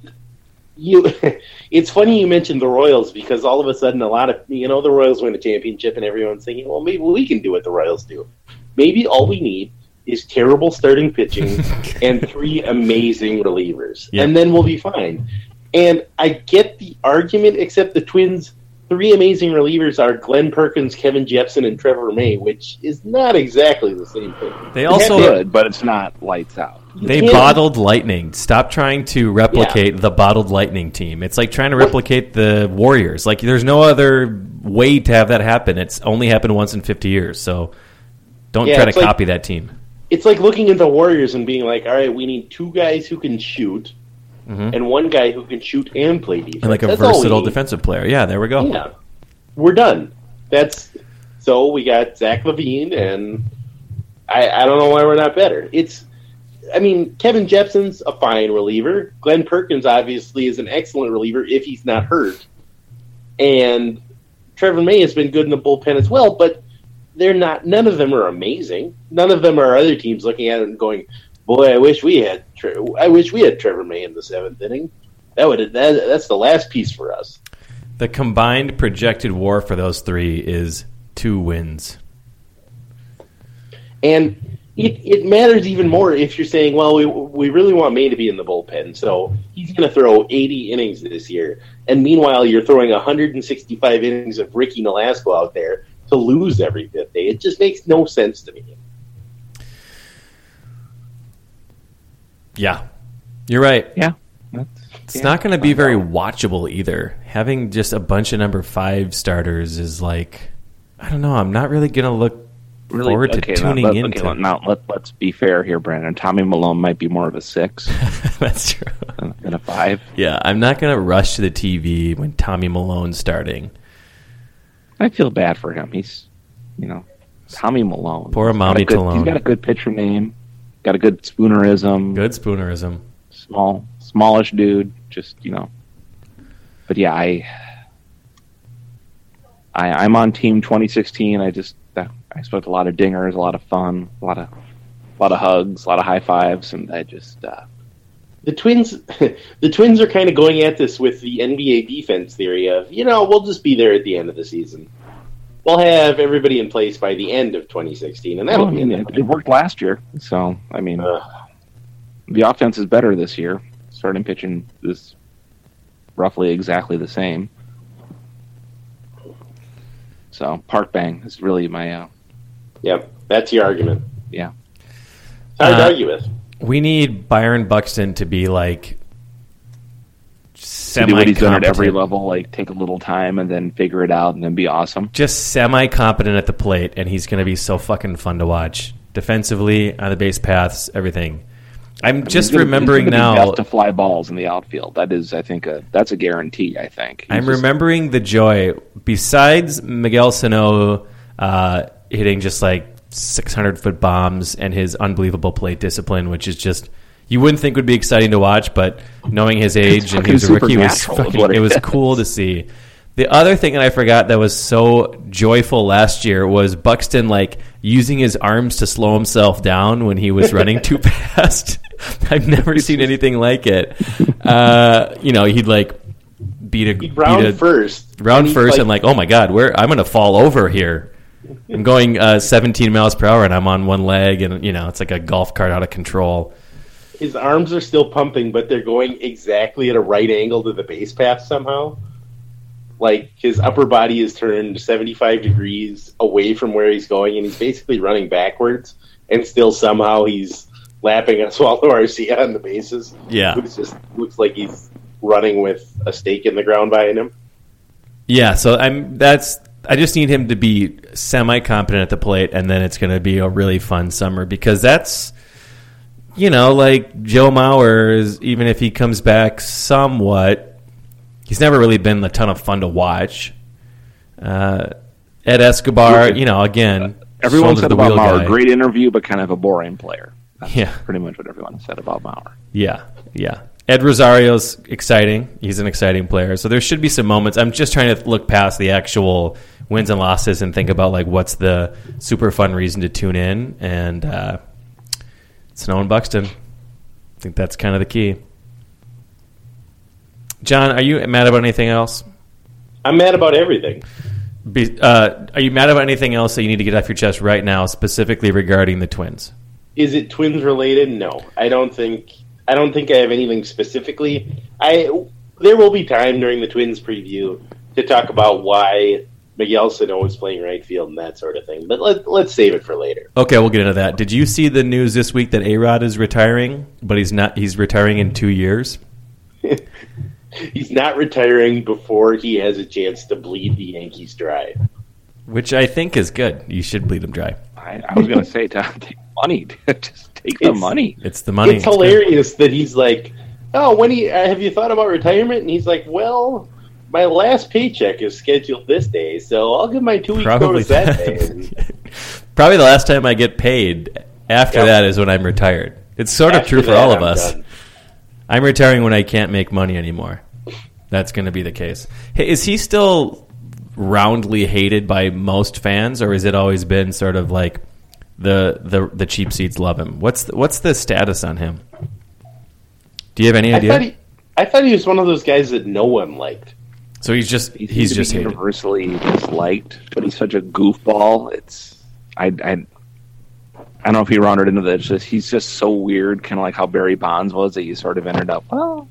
you, it's funny you mentioned the Royals because all of a sudden a lot of you know the Royals win a championship and everyone's thinking, well, maybe we can do what the Royals do. Maybe all we need is terrible starting pitching and three amazing relievers, Yeah. and then we'll be fine. And I get the argument, except the Twins' three amazing relievers are Glen Perkins, Kevin Jepsen, and Trevor May, which is not exactly the same thing. They also- can't- Good, but it's not lights out. They can't- bottled lightning. Stop trying to replicate the bottled lightning team. It's like trying to replicate the Warriors. Like there's no other way to have that happen. It's only happened once in 50 years. So don't Yeah, try to like- copy that team. it's like looking at the Warriors and being like, all right, we need two guys who can shoot and one guy who can shoot and play defense. Mm-hmm. And like a That's versatile defensive player. Yeah, there we go. Yeah, we're done. That's so we got Zach LaVine, and I, I don't know why we're not better. It's, I mean, Kevin Jepsen's a fine reliever. Glen Perkins obviously is an excellent reliever if he's not hurt, and Trevor May has been good in the bullpen as well. But they're not. None of them are amazing. None of them are other teams looking at it and going, "Boy, I wish we had. I wish we had Trevor May in the seventh inning." That would that, that's the last piece for us. The combined projected war for those three is two wins. And it, it matters even more if you're saying, well, we, we really want May to be in the bullpen, so he's going to throw 80 innings this year. And meanwhile, you're throwing 165 innings of Ricky Nolasco out there to lose every fifth day. It just makes no sense to me. Yeah, you're right. Yeah. It's not going to be very watchable either. Having just a bunch of number five starters is like, I don't know. I'm not really going to look forward to okay, tuning now, let, into. okay, now let, let's be fair here, Brandon. Tommy Milone might be more of a six That's true. than, than a five. Yeah, I'm not going to rush to the TV when Tommy Milone's starting. I feel bad for him. He's, you know, Tommy Milone. Poor Mommy Milone. He's got a good pitcher name. Got a good spoonerism. Good spoonerism. Small, smallish dude. Just you know. But yeah, I, I I'm on team 2016. I just I expect a lot of dingers, a lot of fun, a lot of, a lot of hugs, a lot of high fives, and I just uh, The Twins, the Twins are kind of going at this with the NBA defense theory of, you know, we'll just be there at the end of the season. We'll have everybody in place by the end of 2016, and that'll Well, I be mean, it, it worked last year, so I mean, Ugh. the offense is better this year. Starting pitching is roughly exactly the same. So Park Bang is really my uh, Yep, that's your argument. yeah. It's hard to Uh, argue with. We need Byron Buxton to be like Do what he's done at every level, like take a little time and then figure it out and then be awesome. just semi competent at the plate, and he's going to be so fucking fun to watch. Defensively, on the base paths, everything. I'm just He's gonna- remembering now. to fly balls in the outfield. That is, I think, a, that's a guarantee. I think. He's I'm just- remembering the joy. Besides Miguel Sano uh, hitting just like 600 foot bombs and his unbelievable plate discipline, which is just you wouldn't think would be exciting to watch, but knowing his age and he was a rookie was fucking, it it was cool to see. The other thing that I forgot that was so joyful last year was Buxton like using his arms to slow himself down when he was running too fast. I've never seen anything like it. Uh, you know, he'd like beat a He'd round beat a, first. round and he'd, first and like, oh my god, where I'm gonna fall over here. I'm going uh, 17 miles per hour and I'm on one leg, and you know it's like a golf cart out of control. His arms are still pumping, but they're going exactly at a right angle to the base path somehow. Like his upper body is turned 75 degrees away from where he's going, and he's basically running backwards, and still somehow he's lapping Oswaldo Arcia on the bases. Yeah. It just looks like he's running with a stake in the ground behind him. Yeah, so I'm that's I just need him to be semi competent at the plate, and then it's going to be a really fun summer because that's you know like Joe Mauer is even if he comes back somewhat, he's never really been a ton of fun to watch. Uh, Ed Escobar, you know, again, Everyone said about Mauer, guy. great interview, but kind of a boring player. That's Yeah. pretty much what everyone said about Mauer. Yeah, yeah. Ed Rosario's exciting. He's an exciting player. So there should be some moments. I'm just trying to look past the actual wins and losses and think about like what's the super fun reason to tune in. And uh, Sano and Buxton. I think that's kind of the key. John, are you mad about anything else? I'm mad about everything. Be, uh, are you mad about anything else that you need to get off your chest right now, specifically regarding the Twins? Is it twins related? No, I don't think. I don't think I have anything specifically. I there will be time during the Twins preview to talk about why Miguel Sano is playing right field and that sort of thing. But let, let's save it for later. Okay, we'll get into that. Did you see the news this week that A Rod is retiring, but he's not? He's retiring in two years. He's not retiring before he has a chance to bleed the Yankees dry. Which I think is good. You should bleed them dry. I, I was going to say, Tom, take money. Just take the money. It's the money. it's good. hilarious that he's like, "Oh, when he uh, have you thought about retirement?" And he's like, "Well, my last paycheck is scheduled this day, so I'll give my two week Probably notice that day." Probably the last time I get paid after that is when I'm retired. It's sort of true for all of I'm us. done. I'm retiring when I can't make money anymore. That's going to be the case. Hey, is he still roundly hated by most fans, or has it always been sort of like the the the cheap seats love him? What's the, what's the status on him? Do you have any I idea? thought he, I thought he was one of those guys that no one liked. So he's just He he's just be hated. universally disliked, but he's such a goofball. It's I I, I don't know if he rounded into that. It's just he's just so weird, kind of like how Barry Bonds was. That you sort of ended up. Well,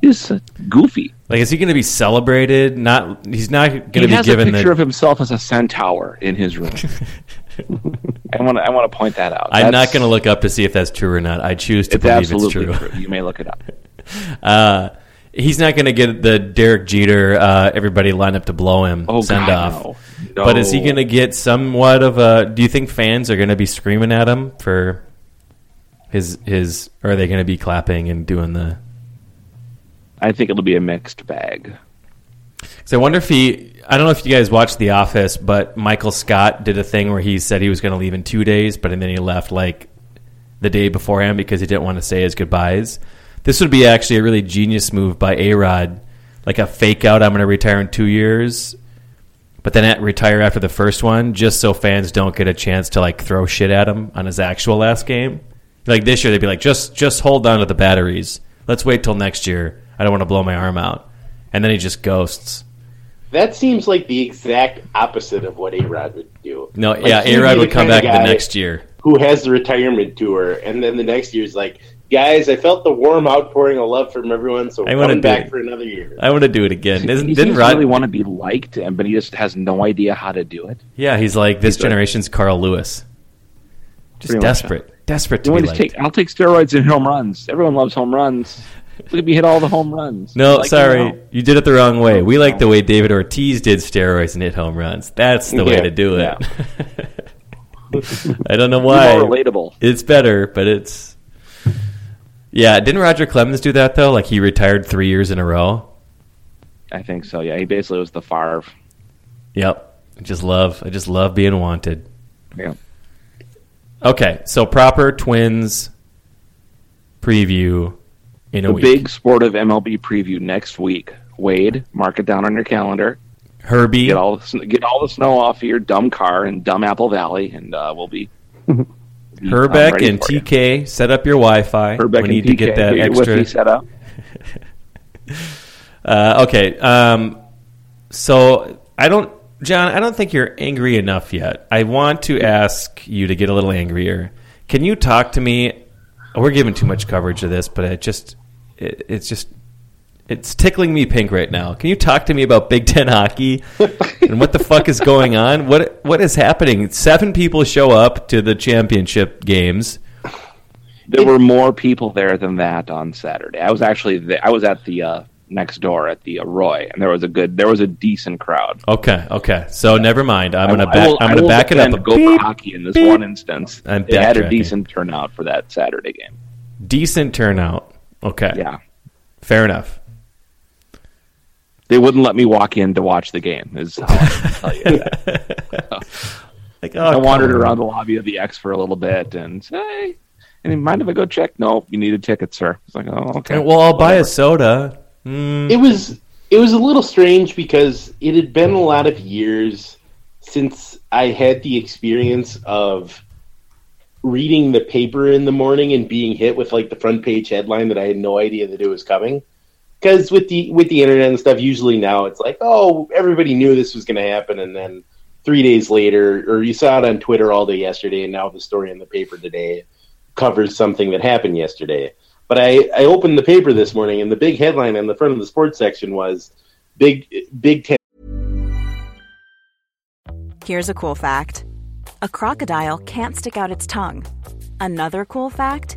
he's goofy. Like, is he going to be celebrated? Not. He's not going to be has a given picture the. of himself as a centaur in his room. I want to I want to point that out. I'm not going to look up to see if that's true or not. I choose to believe it's true. true. You may look it up. Uh, he's not going to get the Derek Jeter. Uh, everybody line up to blow him Oh, send God, off. no. But is he going to get somewhat of a? Do you think fans are going to be screaming at him for his his? Or are they going to be clapping and doing the? I think it'll be a mixed bag. So I wonder if he. I don't know if you guys watched The Office, but Michael Scott did a thing where he said he was going to leave in two days, but and then he left like the day beforehand because he didn't want to say his goodbyes. This would be actually a really genius move by A Rod, like a fake out. I'm going to retire in two years, but then at, retire after the first one, just so fans don't get a chance to like throw shit at him on his actual last game. Like this year, they'd be like, just just hold on to the batteries. Let's wait till next year. I don't want to blow my arm out, and then he just ghosts. That seems like the exact opposite of what A Rod would do. No, Like, yeah, A Rod would come back the next year. Who has the retirement tour, and then the next year is like, guys, I felt the warm outpouring of love from everyone, so I I'm wanna coming back it. for another year. I want to do it again. Isn't, he didn't seems Rod? really want to be liked, and but he just has no idea how to do it. yeah, he's like this He's like- generation's Carl Lewis. Just Pretty much, desperate, desperate to You be liked. take? I'll take steroids and home runs. Everyone loves home runs. Look at me hit all the home runs. No, Like, sorry, you know. you did it the wrong way. We like the oh. way David Ortiz did steroids and hit home runs. That's the way to do it. yeah. I don't know why. more relatable. It's better, but it's Yeah, didn't Roger Clemens do that though? Like he retired three years in a row. I think so. Yeah, he basically was the Favre. Yep. I just love. I just love being wanted. Yeah. Okay, so proper Twins preview in a The week. big sportive MLB preview next week. Wade, mark it down on your calendar. Herbie. Get all the, get all the snow off of your dumb car in dumb Apple Valley, and uh, we'll be. be, Hrbek and for you. TK set up your Wi-Fi. Hrbek we need and to get that extra. Set up. Uh, okay. Um, so I don't, John. I don't think you're angry enough yet. I want to ask you to get a little angrier. Can you talk to me? We're giving too much coverage to this, but it just, it, it's just, it's tickling me pink right now. Can you talk to me about Big Ten hockey and what the fuck is going on? What what is happening? Seven people show up to the championship games. There were more people there than that on Saturday. I was actually the, I was at the uh, next door at the Roy, and there was a good there was a decent crowd. Okay, okay. So never mind. I'm gonna back. will- I'm gonna back it up. Go beep, for hockey in this beep. one instance. I'm they had a decent turnout for that Saturday game. decent turnout. Okay, Yeah, fair enough. They wouldn't let me walk in to watch the game. Is how I tell you. Like, oh, I wandered on. around the lobby of the X for a little bit and said, hey, any mind if I go check? No, you need a ticket, sir. It's like, oh, okay. Well, I'll buy a soda. Mm, It was it was a little strange because it had been a lot of years since I had the experience of reading the paper in the morning and being hit with like the front page headline that I had no idea that it was coming. Because with the with the internet and stuff, usually now it's like, oh, everybody knew this was going to happen, and then three days later, or you saw it on Twitter all day yesterday, and now the story in the paper today covers something that happened yesterday. But I, I opened the paper this morning, and the big headline on the front of the sports section was "Big Big Ten Here's a cool fact a crocodile can't stick out its tongue. Another cool fact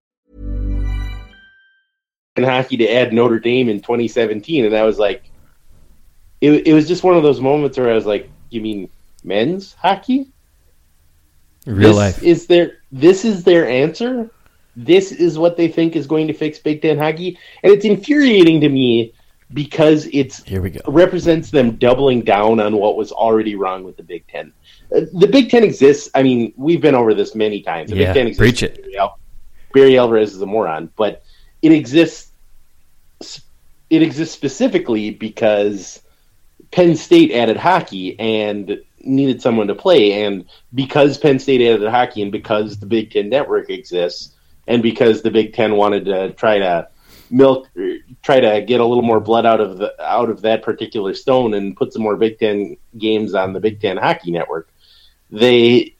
Hockey to add Notre Dame in 2017," and I was like, it, it was just one of those moments where I was like, "You mean men's hockey? real this life. is their this is their answer. This is what they think is going to fix Big Ten hockey, and it's infuriating to me because it's Here we go. represents them doubling down on what was already wrong with the Big Ten. Uh, the Big Ten exists. I mean, we've been over this many times. The Yeah, Big Ten exists. preach it. Barry Alvarez is a moron, but it exists. It exists specifically because Penn State added hockey and needed someone to play, and because Penn State added hockey, and because the Big Ten network exists, and because the Big Ten wanted to try to milk, try to get a little more blood out of the out of that particular stone, and put some more Big Ten games on the Big Ten hockey network, they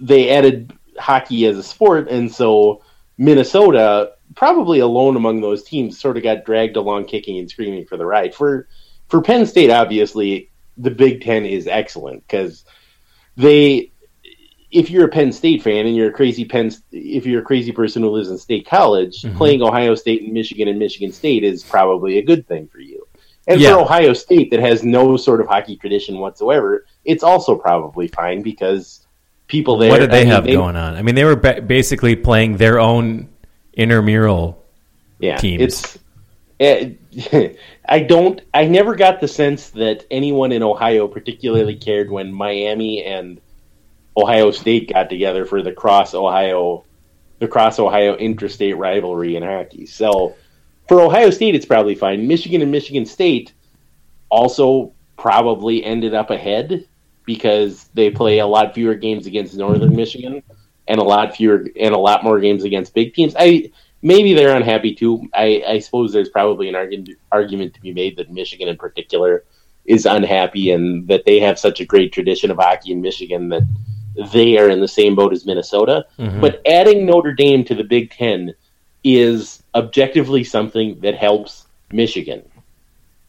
they added hockey as a sport, and so Minnesota, probably alone among those teams, sort of got dragged along, kicking and screaming for the ride. For for Penn State, obviously, the Big Ten is excellent because they. If you're a Penn State fan and you're a crazy Penn, if you're a crazy person who lives in State College, mm-hmm. playing Ohio State and Michigan and Michigan State is probably a good thing for you. And Yeah. for Ohio State, that has no sort of hockey tradition whatsoever, it's also probably fine because people there. What did they I mean, have going on? I mean, they were ba- basically playing their own intramural. yeah, teams. It's eh, I don't. I never got the sense that anyone in Ohio particularly cared when Miami and Ohio State got together for the cross Ohio, the cross Ohio interstate rivalry in hockey. So for Ohio State, it's probably fine. Michigan and Michigan State also probably ended up ahead because they play a lot fewer games against Northern Michigan and a lot fewer and a lot more games against big teams. I maybe they're unhappy too. I, I suppose there's probably an argument argument to be made that Michigan in particular is unhappy and that they have such a great tradition of hockey in Michigan that they are in the same boat as Minnesota. Mhm. But adding Notre Dame to the Big Ten is objectively something that helps Michigan.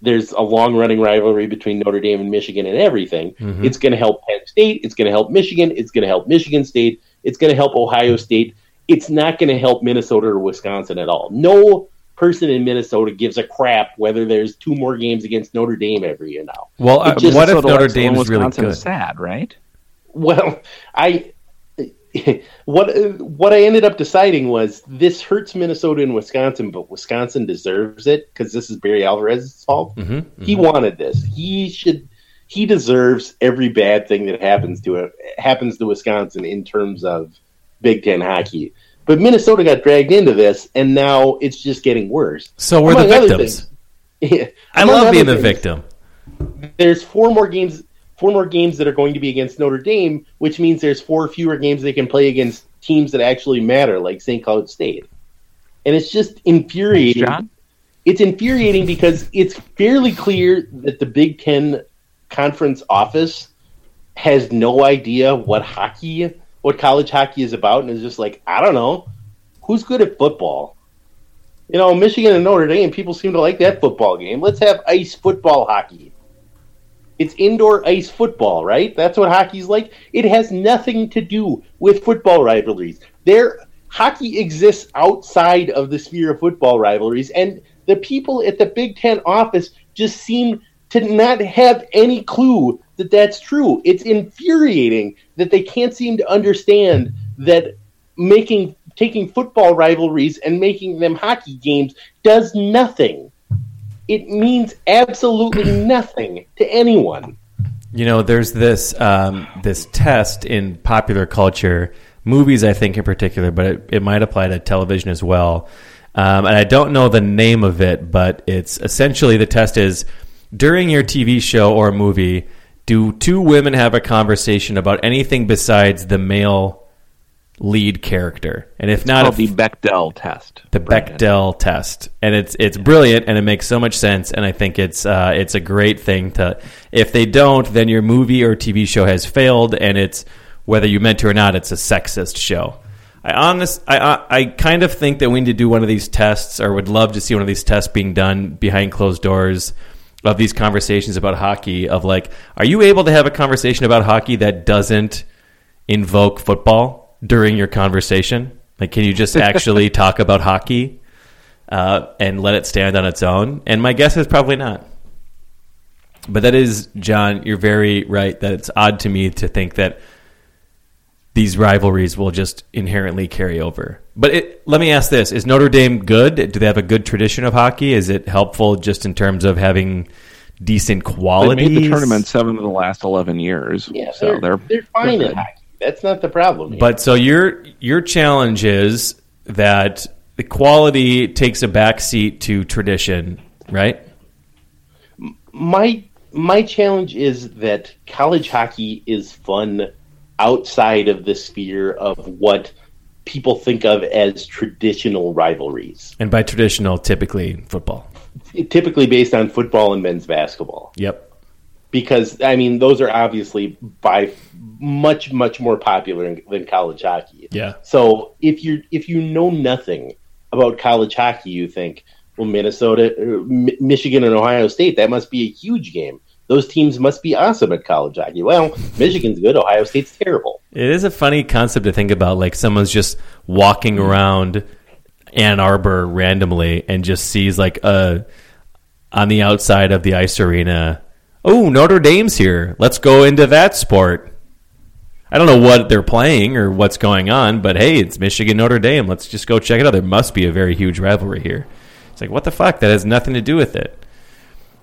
There's a long running rivalry between Notre Dame and Michigan and everything. Mhm. It's going to help Penn State. It's going to help Michigan. It's going to help Michigan State. It's going to help Ohio State. It's not going to help Minnesota or Wisconsin at all. No person in Minnesota gives a crap whether there's two more games against Notre Dame every year now. Well, uh, just- what if Minnesota Notre Dame it when Dame's really Wisconsin good? is sad, right? Well, I what what I ended up deciding was this hurts Minnesota and Wisconsin, but Wisconsin deserves it because this is Barry Alvarez's fault. Mhm, He wanted this. He should. He deserves every bad thing that happens to it happens to Wisconsin in terms of Big Ten hockey. But Minnesota got dragged into this, and now it's just getting worse. So we're the Among other victims. things- I love other being the things, victim. there's four more games four more games that are going to be against Notre Dame, which means there's four fewer games they can play against teams that actually matter, like St. Cloud State. And it's just infuriating. John? It's infuriating because it's fairly clear that the Big Ten conference office has no idea what hockey, what college hockey is about, and is just like, I don't know, who's good at football? You know, Michigan and Notre Dame, people seem to like that football game. Let's have ice football hockey. It's indoor ice football, right? That's what hockey's like. It has nothing to do with football rivalries. There, hockey exists outside of the sphere of football rivalries, and the people at the Big Ten office just seem to not have any clue that that's true. It's infuriating that they can't seem to understand that making taking football rivalries and making them hockey games does nothing. It means absolutely nothing to anyone. You know, there's this um, this test in popular culture, movies, I think in particular, but it, it might apply to television as well. Um, and I don't know the name of it, but it's essentially the test is during your TV show or movie, do two women have a conversation about anything besides the male lead character? And if not, Called if- the Bechdel test. the Bechdel test, and it's it's brilliant and it makes so much sense, and I think it's uh, it's a great thing to. If they don't, then your movie or TV show has failed, and it's whether you meant to or not, it's a sexist show. I honest, I, I I kind of think that we need to do one of these tests, or would love to see one of these tests being done behind closed doors of these conversations about hockey. Of like, are you able to have a conversation about hockey that doesn't invoke football during your conversation? Like, can you just actually talk about hockey uh, and let it stand on its own? And my guess is probably not. But that is, John, you're very right that it's odd to me to think that these rivalries will just inherently carry over. But it, let me ask this: Is Notre Dame good? Do they have a good tradition of hockey? Is it helpful just in terms of having decent quality? They quality? made the tournament seven of the last eleven years. Yeah, so they're, they're they're fine they're at hockey. That's not the problem. here. But so your your challenge is that the quality takes a backseat to tradition, right? my my challenge is that college hockey is fun outside of the sphere of what people think of as traditional rivalries, And by traditional, typically football. typically based on football and men's basketball. Yep. Because I mean, those are obviously by much much more popular than college hockey. Yeah. So if you if you know nothing about college hockey, you think, well, Minnesota, uh, Michigan, and Ohio State, that must be a huge game. Those teams must be awesome at college hockey. Well, Michigan's good, Ohio State's terrible. It is a funny concept to think about. Like someone's just walking around Ann Arbor randomly and just sees like a on the outside of the ice arena. Oh, Notre Dame's here. Let's go into that sport. I don't know what they're playing or what's going on, but hey, it's Michigan Notre Dame. Let's just go check it out. There must be a very huge rivalry here. It's like what the fuck? That has nothing to do with it.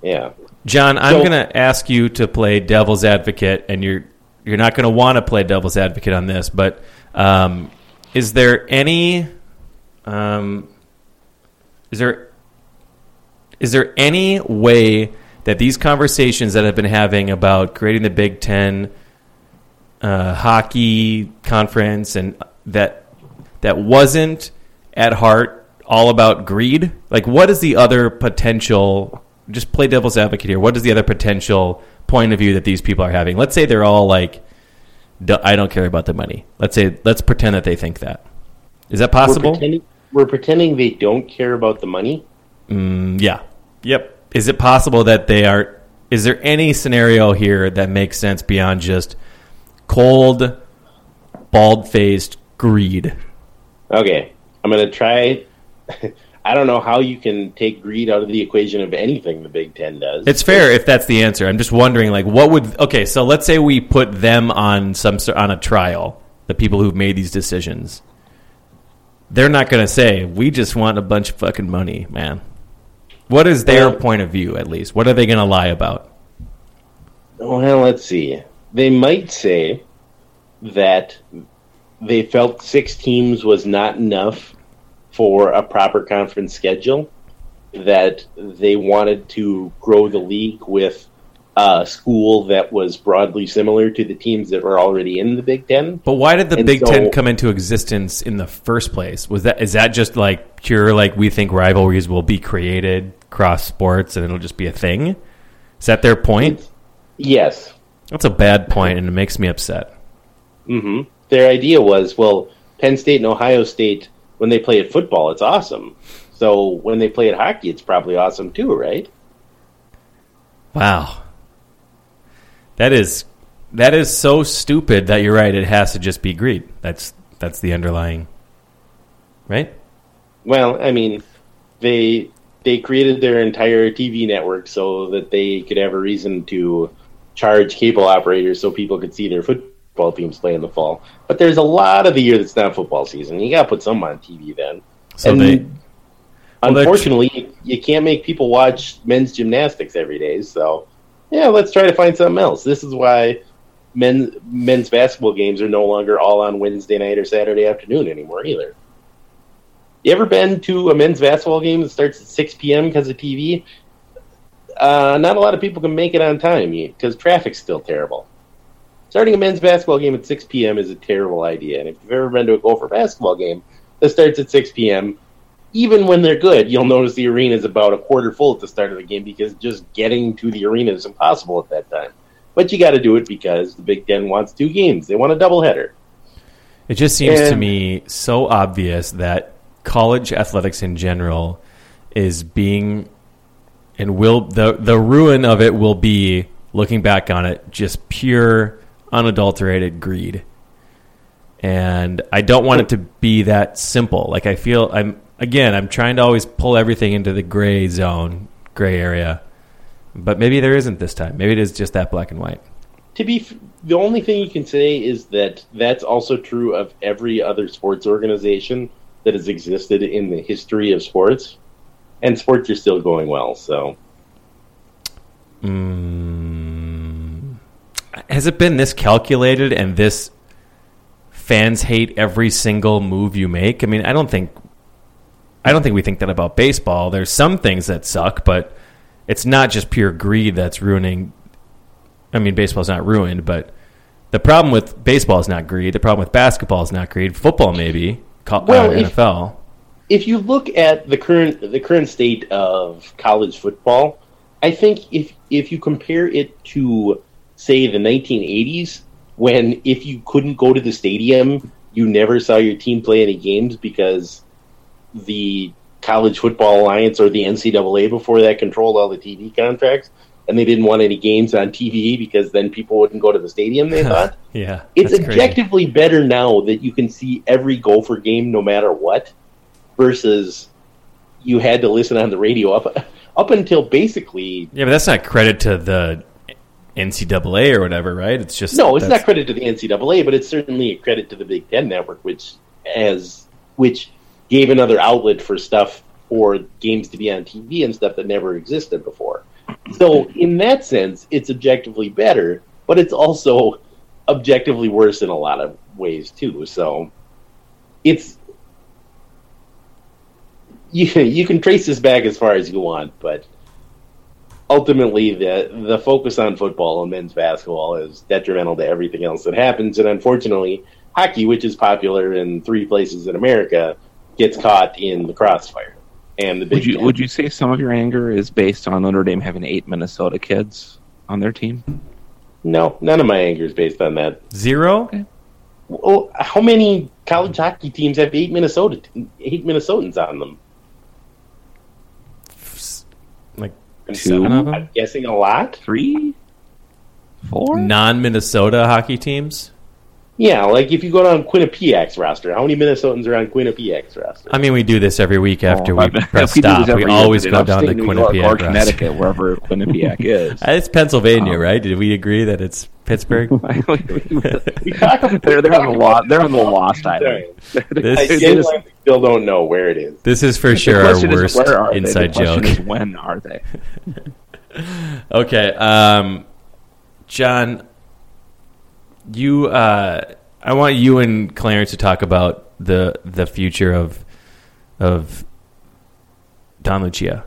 Yeah. John, I'm So- going to ask you to play devil's advocate, and you're you're not going to want to play devil's advocate on this, but um, is there any um, is there is there any way that these conversations that I've been having about creating the Big Ten uh, hockey conference and that that wasn't at heart all about greed? Like, what is the other potential? Just play devil's advocate here. What is the other potential point of view that these people are having? Let's say they're all like, "I don't care about the money." Let's say, let's pretend that they think that. Is that possible? We're pretending, we're pretending they don't care about the money. Mm, yeah. Yep. Is it possible that they are? Is there any scenario here that makes sense beyond just cold, bald faced greed? Okay, I'm gonna try. I don't know how you can take greed out of the equation of anything the Big Ten does. It's fair if that's the answer. I'm just wondering, like, what would? Okay, so let's say we put them on some on a trial. The people who've made these decisions, they're not going to say we just want a bunch of fucking money, man. What is their well, point of view, at least? What are they going to lie about? Well, let's see. They might say that they felt six teams was not enough for a proper conference schedule, that they wanted to grow the league with a school that was broadly similar to the teams that were already in the Big Ten. But why did the and Big so, Ten come into existence in the first place? Was that is that just like pure like we think rivalries will be created cross sports and it'll just be a thing? Is that their point? Yes. That's a bad point and it makes me upset. Mm-hmm. Their idea was, well, Penn State and Ohio State when they play at football, it's awesome. So when they play at hockey, it's probably awesome too, right? Wow. That is that is so stupid that you're right. It has to just be greed. That's that's the underlying, right? Well, I mean, they they created their entire TV network so that they could have a reason to charge cable operators so people could see their football teams play in the fall. But there's a lot of the year that's not football season. You got to put some on TV then. So and they. Well, unfortunately, you can't make people watch men's gymnastics every day. So yeah, let's try to find something else. This is why men men's basketball games are no longer all on Wednesday night or Saturday afternoon anymore either. You ever been to a men's basketball game that starts at 6 p.m. because of TV? Uh, not a lot of people can make it on time because traffic's still terrible. Starting a men's basketball game at 6 p.m. is a terrible idea. And if you've ever been to a Gopher basketball game that starts at 6 p.m., even when they're good, you'll notice the arena is about a quarter full at the start of the game because just getting to the arena is impossible at that time. But you got to do it because the Big Ten wants two games. They want a doubleheader. It just seems and, to me so obvious that college athletics in general is being and will the the ruin of it will be looking back on it just pure unadulterated greed. And I don't want it to be that simple. Like I feel I'm again, I'm trying to always pull everything into the gray zone, gray area. But maybe there isn't this time. Maybe it is just that black and white. To be f- the only thing you can say is that that's also true of every other sports organization that has existed in the history of sports, and sports are still going well. So, mm. Has it been this calculated and this fans hate every single move you make? I mean, I don't think I don't think we think that about baseball. There's some things that suck, but it's not just pure greed that's ruining. I mean, baseball's not ruined, but the problem with baseball is not greed. The problem with basketball is not greed. Football, maybe. Well, uh, if, NFL. If you look at the current the current state of college football, I think if if you compare it to say the 1980s, when if you couldn't go to the stadium, you never saw your team play any games because the College Football Alliance or the NCAA before that controlled all the TV contracts, and they didn't want any games on TV because then people wouldn't go to the stadium. They thought, yeah, it's objectively crazy. better now that you can see every Gopher game no matter what, versus you had to listen on the radio up up until basically. Yeah, but that's not credit to the NCAA or whatever, right? It's just no, it's not credit to the NCAA, but it's certainly a credit to the Big Ten Network, which as which gave another outlet for stuff for games to be on TV and stuff that never existed before. So in that sense, it's objectively better, but it's also objectively worse in a lot of ways too. So it's you you can trace this back as far as you want, but ultimately the the focus on football and men's basketball is detrimental to everything else that happens, and unfortunately, hockey, which is popular in three places in America, gets caught in the crossfire. And the Big Would you Ten- would you say some of your anger is based on Notre Dame having eight Minnesota kids on their team? no, none of my anger is based on that. Zero. Well, how many college hockey teams have eight Minnesota eight Minnesotans on them? Like I'm, Two? I'm- I'm guessing a lot. Three, four. non-Minnesota hockey teams. Yeah, like if you go down Quinnipiac's roster, how many Minnesotans are on Quinnipiac's roster? I mean, we do this every week after Oh, we I bet- press we stop. We always go down to upstate New York Quinnipiac or. Connecticut, wherever Quinnipiac is. It's Pennsylvania, Um, right? Did we agree that it's Pittsburgh? We talk about- they're they're on the lost they're on the lost island. Sorry. This- I this- genuinely still don't know where it is. This is for sure our question is, worst where are inside the joke. Is when are they? Okay, um, Jon, you, uh, I want you and Clarence to talk about the the future of of Don Lucia.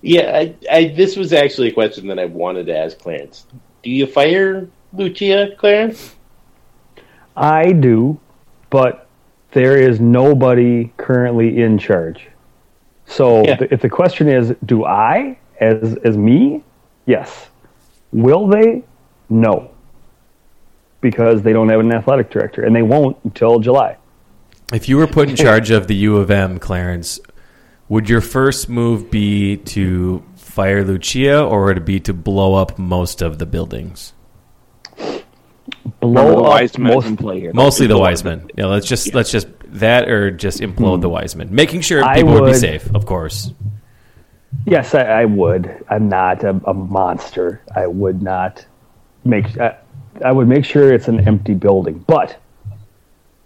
Yeah, I, I, this was actually a question that I wanted to ask Clarence. Do you fire Lucia, Clarence? I do, but there is nobody currently in charge. So Yeah. th- if the question is, do I, as as me, yes. Will they? No. Because they don't have an athletic director, and they won't until July. If you were put in charge of the U of M, Clarence, would your first move be to fire Lucia, or would it be to blow up most of the buildings? Blow the up Weisman most. play here. Mostly the Blow up Weisman. Yeah, let's just let's just that, or just implode the hmm. Weisman, making sure people would, be safe, of course. Yes, I, I would. I'm not a, a monster. I would not make. I, I would make sure it's an empty building. But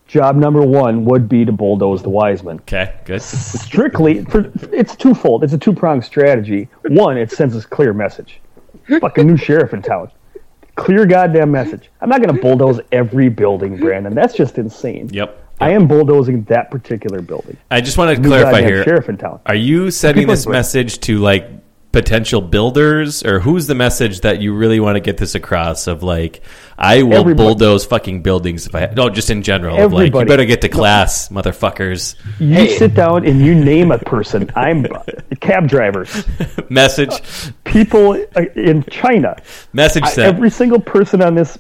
job number one would be to bulldoze the Weisman. Okay, good. Strictly, for, it's twofold. It's a two pronged strategy. One, it sends a clear message. Fucking new sheriff in town. Clear goddamn message. I'm not going to bulldoze every building, Brandon. That's just insane. Yep. I am bulldozing that particular building. I just want to clarify here. sheriff in town. Are you sending this message to like potential builders, or who's the message that you really want to get this across? Of like, I will Everybody. bulldoze fucking buildings if I no, just in general. Of like, you better get to class, motherfuckers. You sit down and you name a person. I'm cab drivers, Message, people uh, in China, message I- every single person on this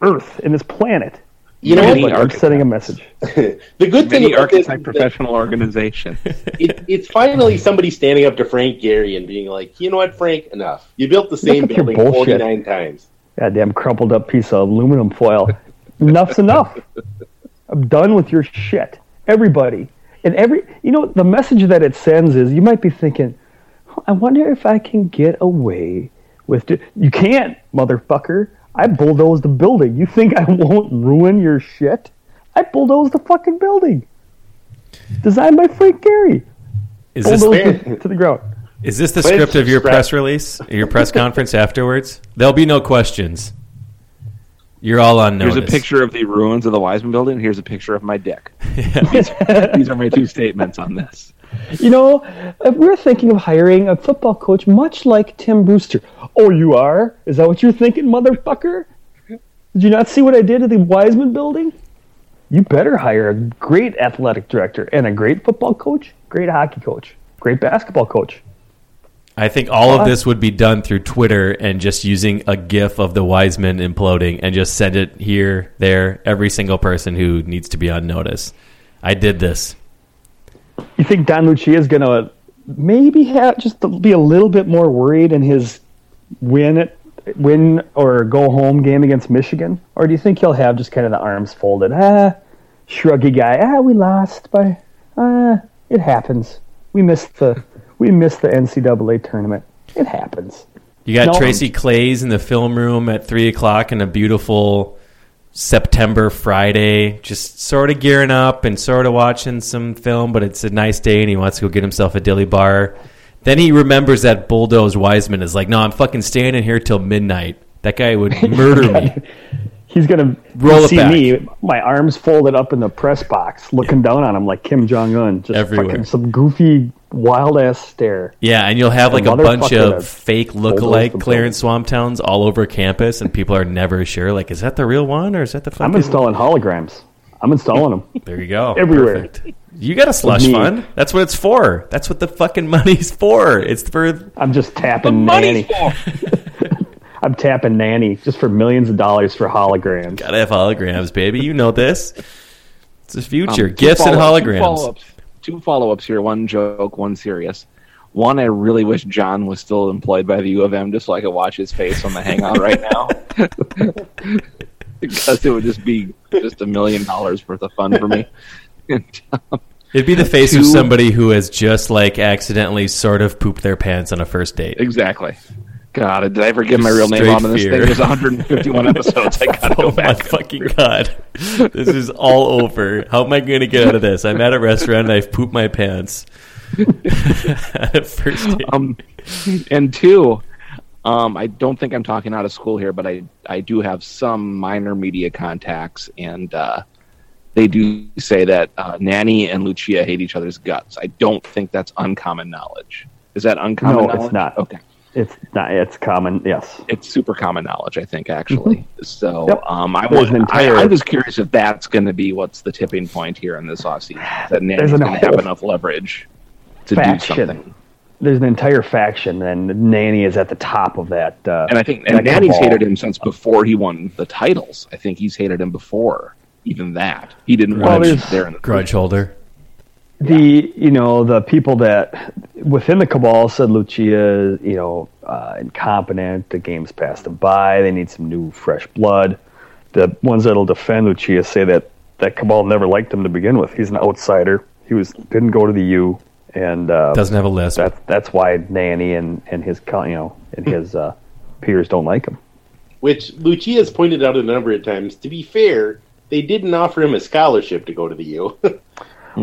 earth, in this planet. You know Everybody, what? I'm sending a message. The good thing Many about this archetype is professional organization. it, it's finally somebody standing up to Frank Gehry and being like, you know what, Frank, enough. You built the same building 49 times. Goddamn crumpled up piece of aluminum foil. Enough's enough. I'm done with your shit. Everybody. And every, you know, the message that it sends is you might be thinking, I wonder if I can get away with it. You can't, motherfucker. I bulldozed the building. You think I won't ruin your shit? I bulldozed the fucking building. Designed by Frank Gehry. Is this Bulldozed it to the ground. is this the But script of your scrap- press release, your press conference afterwards? There'll be no questions. You're all on notice. Here's a picture of the ruins of the Weisman building. Here's a picture of my dick. these, these are my two statements on this. You know, we're thinking of hiring a football coach much like Tim Brewster. Oh, you are? Is that what you're thinking, motherfucker? Did you not see what I did to the Weisman building? You better hire a great athletic director and a great football coach, great hockey coach, great basketball coach. I think all of this would be done through Twitter and just using a GIF of the Weisman imploding and just send it here, there, every single person who needs to be on notice. I did this. You think Don Lucia is going to maybe have just be a little bit more worried in his win win or go home game against Michigan, or do you think he'll have just kind of the arms folded, ah, shruggy guy, ah, we lost by, ah, it happens. We missed the we missed the NCAA tournament. It happens. You got No. Tracy Claeys in the film room at three o'clock in a beautiful September Friday, just sort of gearing up and sort of watching some film, but it's a nice day and he wants to go get himself a dilly bar. Then he remembers that bulldoze Weisman is like, no, I'm fucking staying in here till midnight. That guy would murder me. He's gonna Roll see back. me, my arms folded up in the press box, looking down on him like Kim Jong Un, just Everywhere. fucking some goofy wild ass stare. Yeah, and you'll have like a bunch of fake lookalike Clarence Swamptowns all over campus, and people are never sure. Like, is that the real one or is that the? Fucking... I'm installing holograms. I'm installing them. There you go. Everywhere. Perfect. You got a slush fund. That's what it's for. That's what the fucking money's for. It's for I'm just tapping Nanne. I'm tapping Nanne just for millions of dollars for holograms. gotta have holograms, baby. You know this. It's the future. Um, Gifts and follow- Two follow-ups, here. One joke, one serious. One, I really wish Jon was still employed by the U of M just so I could watch his face on the Hangout right now. because it would just be just a million dollars worth of fun for me. And, um, It'd be the face of somebody who has just like accidentally sort of pooped their pants on a first date. exactly. God, did I ever get my real name on this fear. thing? There's 151 episodes. I gotta go Oh my fucking god! This is all over. How am I going to get out of this? I'm at a restaurant and I've pooped my pants. First date. um, and two, um, I don't think I'm talking out of school here, but I I do have some minor media contacts, and uh, they do say that uh, Nanne and Lucia hate each other's guts. I don't think that's uncommon knowledge. Is that uncommon? No, it's not. Okay, It's not. It's common. Yes. it's super common knowledge, I think, actually. So, Yep. um, I, There's want, an entire- I, I was curious if that's going to be what's the tipping point here in this offseason. That Nanne's an going to have enough leverage to faction. do something. There's an entire faction, and Nanne is at the top of that. Uh, And I think and Nanne's cabal. hated him since before he won the titles. I think he's hated him before even that. He didn't Well, want him there's- there in the Grudge holder. The you know the people that within the cabal said Lucia you know uh, incompetent. The game's passed them by. They need some new fresh blood. The ones that'll defend Lucia say that that cabal never liked him to begin with. He's an outsider. He was didn't go to the U, and uh, Doesn't have a list. that's that's why Nanne and and his you know and his uh, peers don't like him. Which Lucia's pointed out a number of times. To be fair, they didn't offer him a scholarship to go to the U.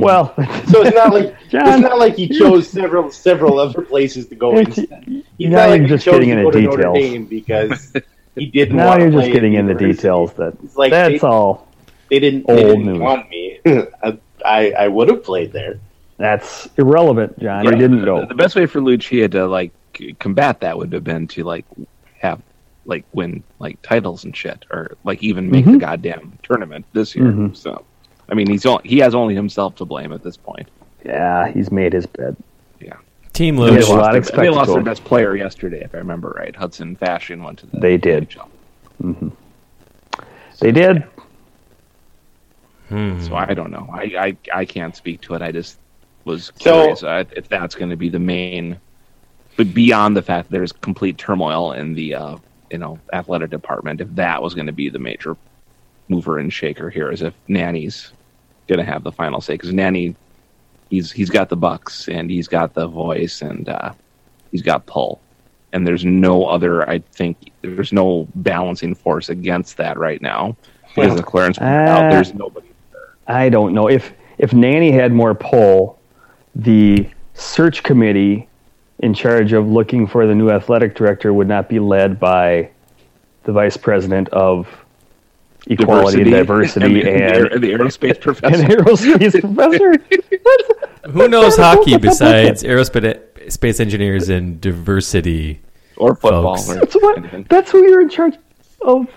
Well, so it's not like Jon, it's not like he chose several several other places to go. It's- instead. He's not like he just chose getting to into go to Notre details. Dame because he didn't. now you're just getting at into details that like that's they- all. They didn't. old they didn't news. want me. I, I I would have played there. That's irrelevant, Jon. You didn't go. The best way for Lucia to like combat that would have been to like have like win like titles and shit, or like even make Mm-hmm. the goddamn tournament this year. So, I mean, he's on, he has only himself to blame at this point. Yeah, he's made his bed. Yeah, Team They they have a Luge. lot lost, their, they lost their best player yesterday, if I remember right. Hudson Fasching went to the. They did. NHL. They did. So I don't know. I, I I can't speak to it. I just was So- curious uh, if that's going to be the main, but beyond the fact that there's complete turmoil in the uh, you know athletic department, if that was going to be the major mover and shaker here, is if Nanne's going to have the final say because Nanne, he's he's got the bucks and he's got the voice and uh, he's got pull, and there's no other. I think there's no balancing force against that right now because of Clarence pointed out. Uh, There's nobody. I don't know if if Nanne had more pull, the search committee in charge of looking for the new athletic director would not be led by the vice president of equality and diversity and, and, the, the aerospace and professor. aerospace professor. Who knows hockey besides aerospace engineers and diversity? or football. folks. Or That's what. That's who you're in charge of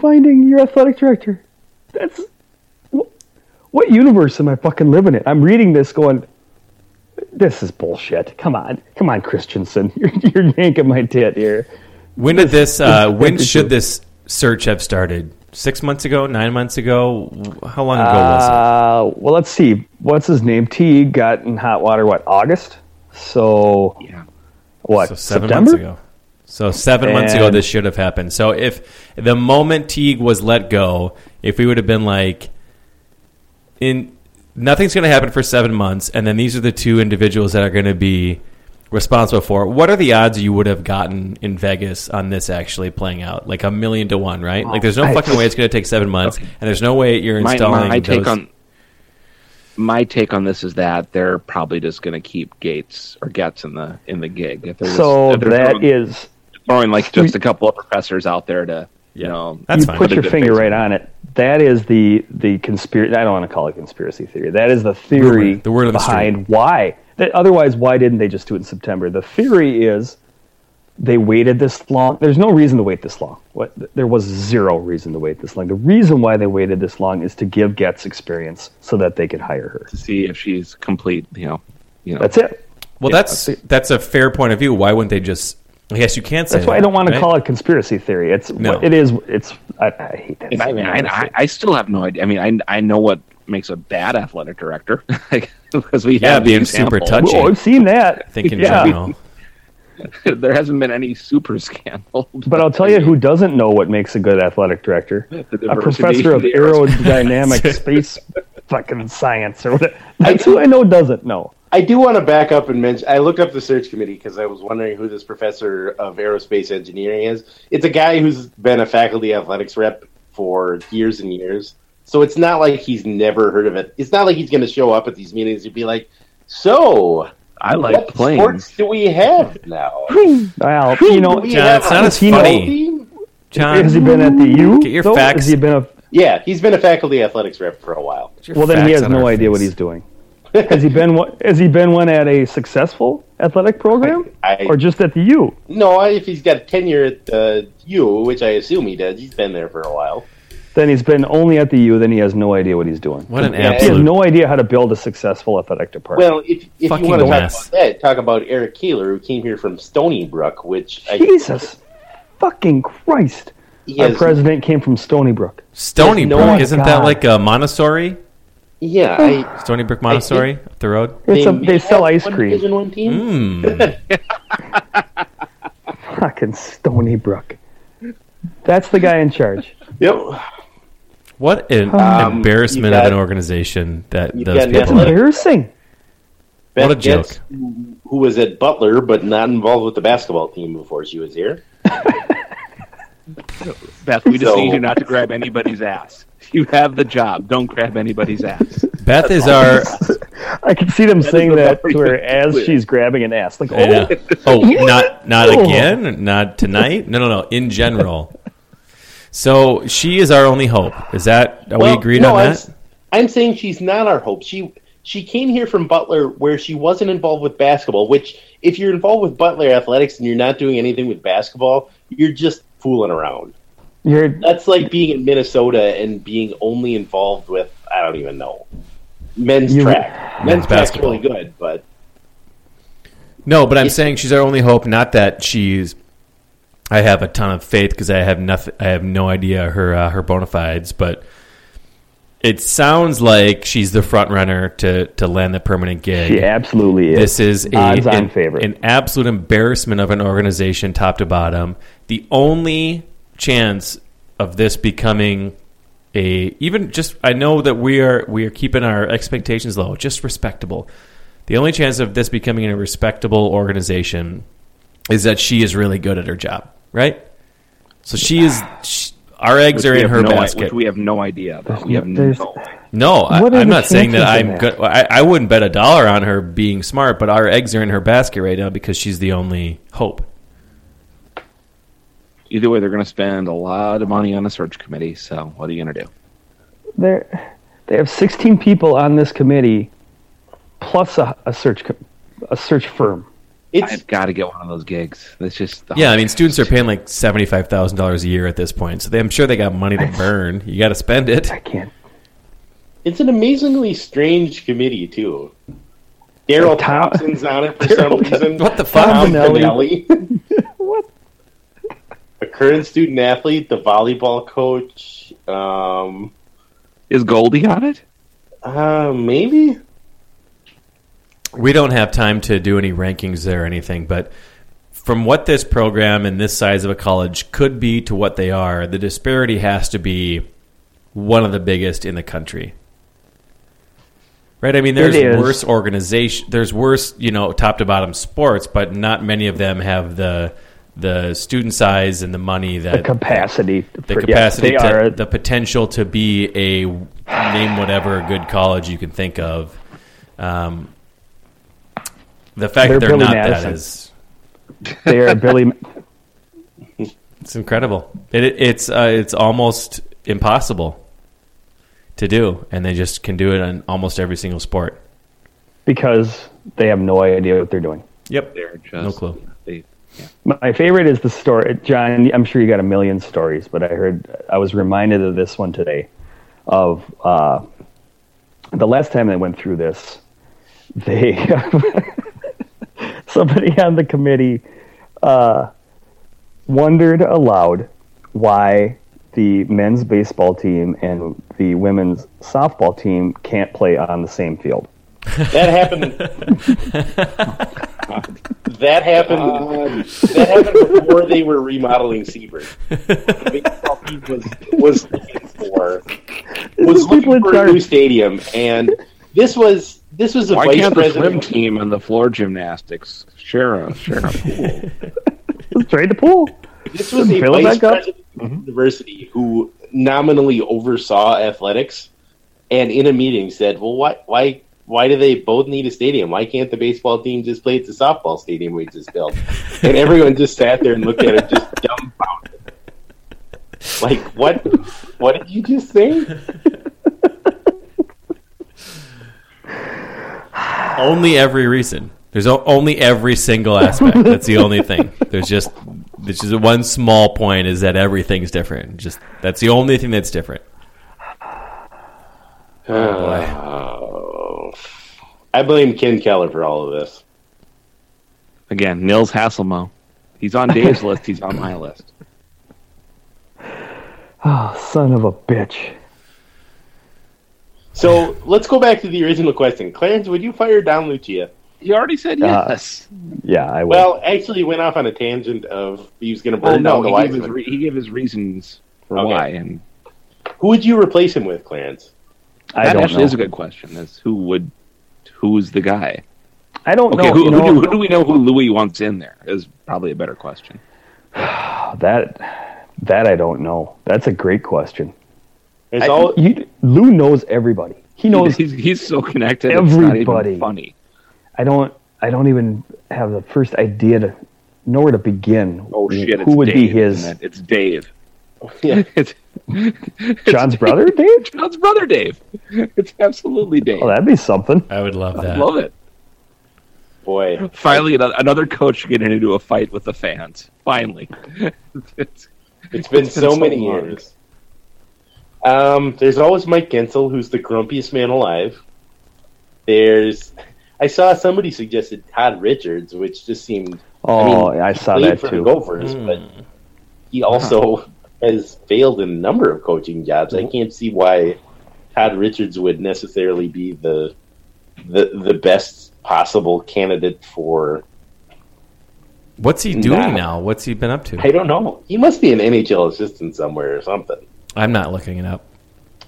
finding your athletic director. That's what universe am I fucking living in? I'm reading this, going, "This is bullshit." Come on, come on, Christensen, you're, you're yanking my tit here. When did this? Uh, when should this search have started? Six months ago? Nine months ago? How long ago was Uh, well, let's see. What's his name? T got in hot water. What August? So Yeah. what? So seven September? months ago. So seven months ago, this should have happened. So if the moment Teague was let go, if we would have been like, in nothing's going to happen for seven months, and then these are the two individuals that are going to be responsible for. What are the odds you would have gotten in Vegas on this actually playing out? Like a million to one, right? Like there's no oh, I- fucking way it's going to take seven months, and there's no way you're My, installing. my take those- on my take on this is that they're probably just going to keep Gates or Goetz in the in the gig. If there's, So if they're that throwing, is throwing like just a couple of professors out there to Yeah. you know That's you fine. put Put your finger right on on it. That is the the conspiracy. I don't want to call it conspiracy theory. That is the theory Rumor. The word on the behind why That- Otherwise, why didn't they just do it in September? The theory is they waited this long. There's no reason to wait this long. What, there was zero reason to wait this long. The reason why they waited this long is to give Goetz experience so that they could hire her. to see if she's complete. You know, you know. That's it. Well, Yeah, that's that's a fair point of view. Why wouldn't they just? I guess you can't say. That's why I don't want to call it conspiracy theory. It's No. it is. It's I, I hate that. I mean, I, I, I still have no idea. I mean, I, I know what makes a bad athletic director because we Yeah, have the being super touchy. Well, I've seen that. I think in Yeah. general. there hasn't been any super scandal. But I'll tell you who doesn't know what makes a good athletic director. A professor of the aerospace. aerodynamic space fucking science or whatever. That's who I know doesn't know. I do want to back up and mention. I looked up the search committee because I was wondering who this professor of aerospace engineering is. It's a guy who's been a faculty athletics rep for years and years. So it's not like he's never heard of it. It's not like he's going to show up at these meetings and be like, "So, I like what planes. sports do we have now? Well, you know, Jon, it's not as funny. Team? Jon, has he been at the U? Get your though? facts. Has he been a? Yeah, he's been a faculty athletics rep for a while. Well, then he has no our idea what he's doing. Has he been one? Has he been one at a successful athletic program, I- or just at the U? No, if he's got tenure at the U, which I assume he does, he's been there for a while. Then he's been only at the U. Then he has no idea what he's doing. What an Yeah, He has no idea how to build a successful athletic department. Well, if, if Fucking you want to talk mess. about that, talk about Eric Kaler, who came here from Stony Brook, which I, Jesus, fucking Christ! he Our president came from Stony Brook. Stony Brook, one- isn't that like a Montessori? yeah, I, Stony Brook Montessori up the road. It's a, they sell ice one cream. Division one team. Mm. Fucking Stony Brook. That's the guy in charge. Yep. What an Um, embarrassment you've of an organization that those got That's people. Are. embarrassing. Beth What a joke. Goetz, who, who was at Butler but not involved with the basketball team before she was here. Beth, we just So- need you not to grab anybody's ass. You have the job. Don't grab anybody's ass. Beth is our. I can see them saying that to her as clear. she's grabbing an ass. Like, I know. oh, Oh, not not again, not tonight. No, no, no. In general. So she is our only hope. Is that are we agreed no, on I'm, that? s- I'm saying she's not our hope. She she came here from Butler where she wasn't involved with basketball. Which, if you're involved with Butler athletics and you're not doing anything with basketball, you're just fooling around. you're That's like being in Minnesota and being only involved with I don't even know men's You- track. Men's Men's track's basketball. really good, but No, but I'm saying she's our only hope. Not that she's. I have a ton of faith because I have nothing. I have no idea her uh, her bona fides, but it sounds like she's the front runner to to land the permanent gig. she absolutely is. This is a, odds on an, favorite. an absolute embarrassment of an organization, top to bottom. The only chance of this becoming a even just I know that we are we are keeping our expectations low, just respectable. The only chance of this becoming a respectable organization is that she is really good at her job, right? So she is. She, our eggs Which are in her no, basket. Which we have no idea about. We have There's- no. No, I, What are I'm not saying that I'm of good. I, I wouldn't bet a dollar on her being smart, but our eggs are in her basket right now because she's the only hope. Either way, they're going to spend a lot of money on a search committee. So what are you going to do? They're, they have 16 people on this committee, plus a, a search a search firm. It's I've got to get one of those gigs. That's just the Yeah, I mean, students are paying like seventy five thousand dollars a year at this point, so they, I'm sure they got money to burn. You got to spend it. I can't. it's an amazingly strange committee too. Daryl Thompson's on it for some reason. What the fuck? Tom Finelli. Finelli. What? a current student athlete, the volleyball coach. Um, Is Goldie on it? uh, maybe. We don't have time to do any rankings there or anything, but from what this program and this size of a college could be to what they are, the disparity has to be one of the biggest in the country. Right? I mean, there's worse organization, there's worse, you know, top to bottom sports, but not many of them have the the student size and the money that The capacity. the for- capacity yes, to, are. the potential to be a name whatever good college you can think of. Um, the fact They're that they're Billy not Madison. that is they are Billy. it's incredible. It, it's uh, it's almost impossible to do, and they just can do it in almost every single sport. because they have no idea what they're doing. Yep. They're just No clue. They, My favorite is the story, Jon. I'm sure you got a million stories, but I heard I was reminded of this one today. Of uh, the last time they went through this, they somebody on the committee uh, wondered aloud why the men's baseball team and the women's softball team can't play on the same field. That happened. that happened. that happened before they were remodeling. Baseball team was was looking for was looking for a new stadium, and this was this was a why vice can't the swim president. team and the floor gymnastics share a share a pool? Let's trade the pool. This was a Fill vice president of mm-hmm. the university who nominally oversaw athletics, and in a meeting said, "Well, why why why do they both need a stadium? Why can't the baseball team just play at the softball stadium we just built?" And everyone just sat there and looked at it, just dumbfounded. Like what? What did you just say? Only every reason. There's only every single aspect. That's the only thing. There's just there's just one small point is that everything's different. Just that's the only thing that's different. Oh. I blame Ken Keller for all of this. Again, Nils Hasselmo. He's on Dave's list. He's on my list. Oh, son of a bitch. So let's go back to the original question. Clarence, would you fire Don Lucia? You already said Uh, yes. Yeah, I will. Well, actually, he went off on a tangent of he was going to well, burn no, down the he gave, his re- he gave his reasons for Okay. why, and Who would you replace him with, Clarence? I that don't actually know. is a good question. Is who would who's the guy? I don't Okay, know. who, you who, know, do, who do we know who Louis wants in there? Is probably a better question. that that I don't know. That's a great question. There's all You, Lou knows everybody. He knows. he's, he's so connected. It's not Everybody. even funny. I don't. I don't even have the first idea to know where to begin. Oh shit! Who it's would Dave, be his isn't it? It's Dave. yeah. It's Jon's brother, Dave? Jon's brother, Dave. It's absolutely Dave. Oh, that'd be something. I would love I that. love it. boy. Finally, ano- another coach getting into a fight with the fans. Finally, it's, It's been It's been so so many long. years. Um, there's always Mike Guentzel, who's the grumpiest man alive. There's, I saw somebody suggested Todd Richards, which just seemed. Oh, I, mean, saw that for too. the Gophers, but he also has failed in a number of coaching jobs. I can't see why Todd Richards would necessarily be the the the best possible candidate for. What's he doing Nah. now? What's he been up to? I don't know. He must be an NHL assistant somewhere or something. I'm not looking it up.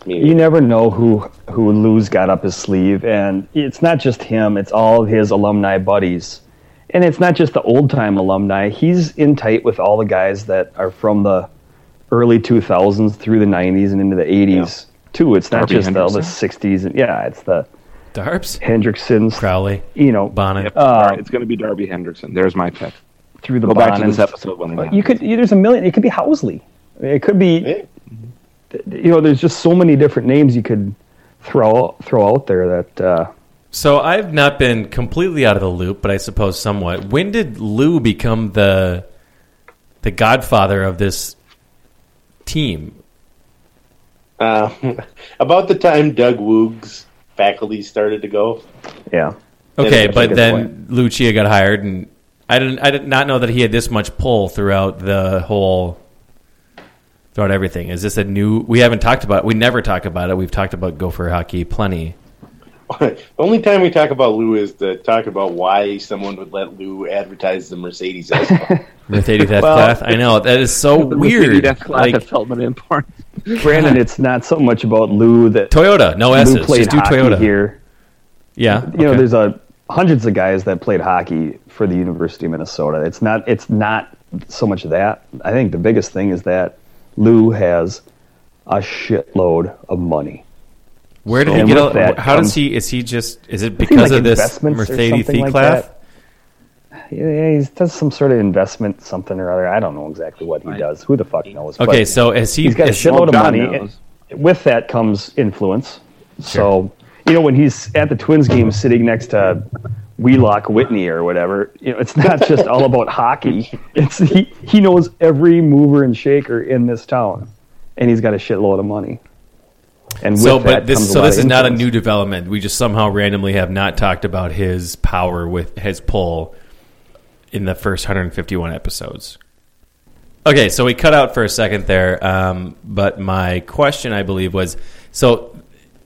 You never know who who Lou's got up his sleeve, and it's not just him; it's all of his alumni buddies, and it's not just the old time alumni. He's in tight with all the guys that are from the early 2000s through the 90s and into the 80s too. It's not Darby just all the Hendrickson? 60s, and yeah, it's the Darbs, Hendricksons, Crowley, you know, Bonnet. Yep. Uh, All right, it's going to be Darby Hendrickson. There's my pick. through the Go back to this episode when But you could you, there's a million. It could be Housley. It could be yeah. You know. There's just so many different names you could throw throw out there that. Uh, So I've not been completely out of the loop, but I suppose somewhat. When did Lou become the the godfather of this team? Uh, about the time Doug Woog's faculty started to go. yeah. Okay, but good then Lucia got hired, and I didn't. I did not know that he had this much pull throughout the whole, throughout everything. Is this a new? We haven't talked about. We never talk about it. We've talked about Gopher hockey plenty. the only time we talk about Lou is to talk about why someone would let Lou advertise the Mercedes. S-Class. Mercedes f-class. I know that is so weird. That's Like Feldman import. Brandon, it's not so much about Lou that Toyota, no Lou S's. played Just do Toyota. here. Yeah, You know, there's a hundreds of guys that played hockey for the University of Minnesota. It's not it's not so much that. I think the biggest thing is that Lou has a shitload of money. Where did And he get? All, that how does he? Is he just? Is it because like of this Mercedes something like that? Yeah, he does some sort of investment, something or other. I don't know exactly what he Right. does. Who the fuck knows? Okay, But so is he? he's got a shitload of money. With that comes influence. So, you know, when he's at the Twins game sitting next to Wheelock Whitney or whatever. You know, it's not just all about hockey. It's he, he knows every mover and shaker in this town, and he's got a shitload of money. And So, but this comes so this is not a new development. We just somehow randomly have not talked about his power with his pull in the first 151 episodes. Okay, so we cut out for a second there, um, but my question, I believe, was so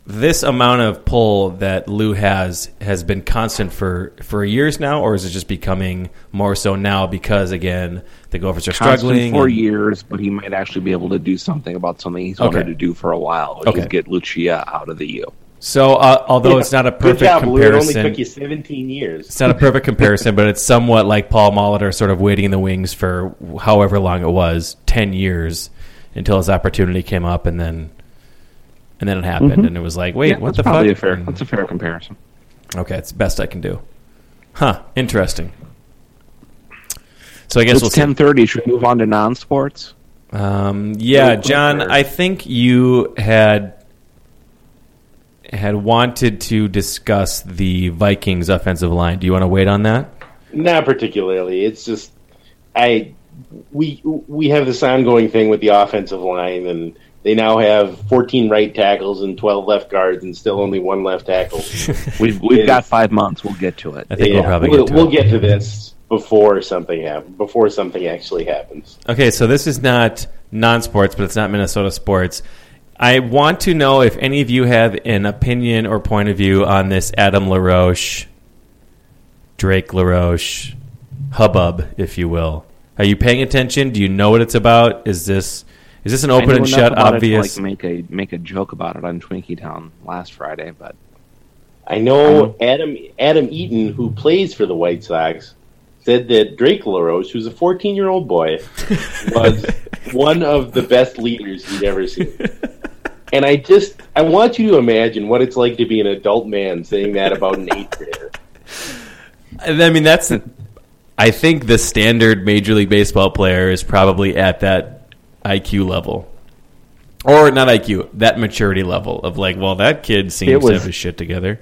this amount of pull that Lou has has been constant for for years now, or is it just becoming more so now because again the Gophers are Constant struggling? for and- years, but he might actually be able to do something about something he's Okay. wanted to do for a while, which Okay. is get Lucia out of the U. So, uh, although Yeah. it's not a perfect job, Lou. It only comparison, took you 17 years. It's not a perfect comparison, but it's somewhat like Paul Molitor sort of waiting in the wings for however long it was, ten years, until his opportunity came up, and then and then it happened, and it was like, wait, Yeah, what that's the probably fuck? A fair, And- that's a fair comparison. okay, it's the best I can do. Huh? Interesting. So I guess It's we'll ten thirty. Should we move on to non-sports? Um, yeah, Jon. I think you had had wanted to discuss the Vikings offensive line. Do you want to wait on that? Not particularly. It's just I we we have this ongoing thing with the offensive line, and they now have 14 right tackles and 12 left guards, and still only one left tackle. We've we've got five months. We'll get to it. I think we'll probably we'll, get to we'll it. get to this before something happens. Before something actually happens. Okay, so this is not non-sports, but it's not Minnesota sports. I want to know if any of you have an opinion or point of view on this Adam LaRoche, Drake LaRoche hubbub, if you will. Are you paying attention? Do you know what it's about? Is this is this an open and shut about it to, obvious? like make a make a joke about it on Twinkie Town last Friday, but I know Adam Adam Eaton, who plays for the White Sox, said that Drake LaRoche, who's a 14 year old boy, was one of the best leaders he'd ever seen. And I just I want you to imagine what it's like to be an adult man saying that about an eighth grader. I mean, that's. I think the standard Major League Baseball player is probably at that IQ level, or not IQ, that maturity level of like, well, that kid seems It to have his shit together.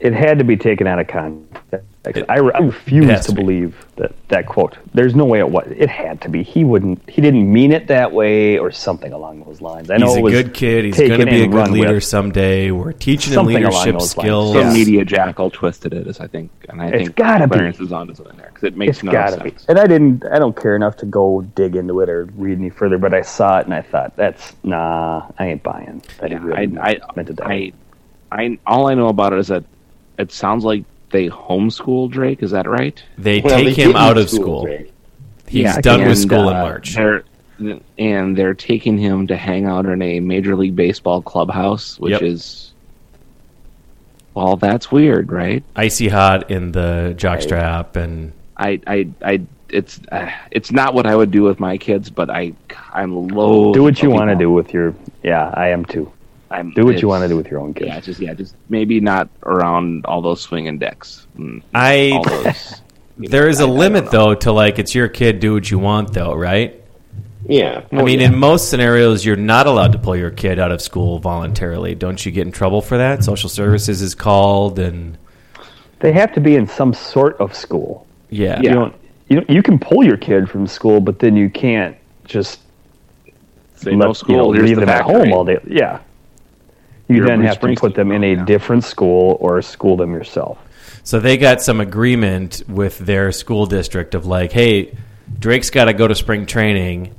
It had to be taken out of context. I, I refuse to to be. believe that that quote. There's no way it was. It had to be. He wouldn't. He didn't mean it that way, or something along those lines. I know He's it a good kid. He's going to be a good leader someday. We're teaching Something him along leadership those lines. skills. some media jackal twisted it, as I think, and I It's think gotta be. Clarence is onto something there because it makes It's no gotta be. sense. And I didn't. I don't care enough to go dig into it or read any further. But I saw it and I thought, that's nah. I ain't buying. That he Yeah, really I, meant it I, that way. I, I, all I know about it is that it sounds like they homeschool Drake. Is that right? They Well, take they him out of school school. He's Yeah, done with and, school in uh, March. They're, and they're taking him to hang out in a Major League Baseball clubhouse, which Yep. is well, that's weird, right? Icy hot in the jockstrap, and I, I, I it's uh, it's not what I would do with my kids, but I, I'm low. do what you want to do with your. Yeah, I am too. I'm, Do what you want to do with your own kids. Yeah, just yeah, just maybe not around all those swinging decks. and I all those. there know, is I- a I don't limit though to like it's your kid. Do what you want, though, right? Yeah. I oh, mean, in most scenarios, you're not allowed to pull your kid out of school voluntarily. Don't you get in trouble for that? Social services is called, and They have to be in some sort of school. yeah, You don't. You you can pull your kid from school, but then you can't just Say no school. you know, leave the them at home all day. Yeah. You then have to put them in a yeah. different school or school them yourself. So they got some agreement with their school district of like, hey, Drake's got to go to spring training,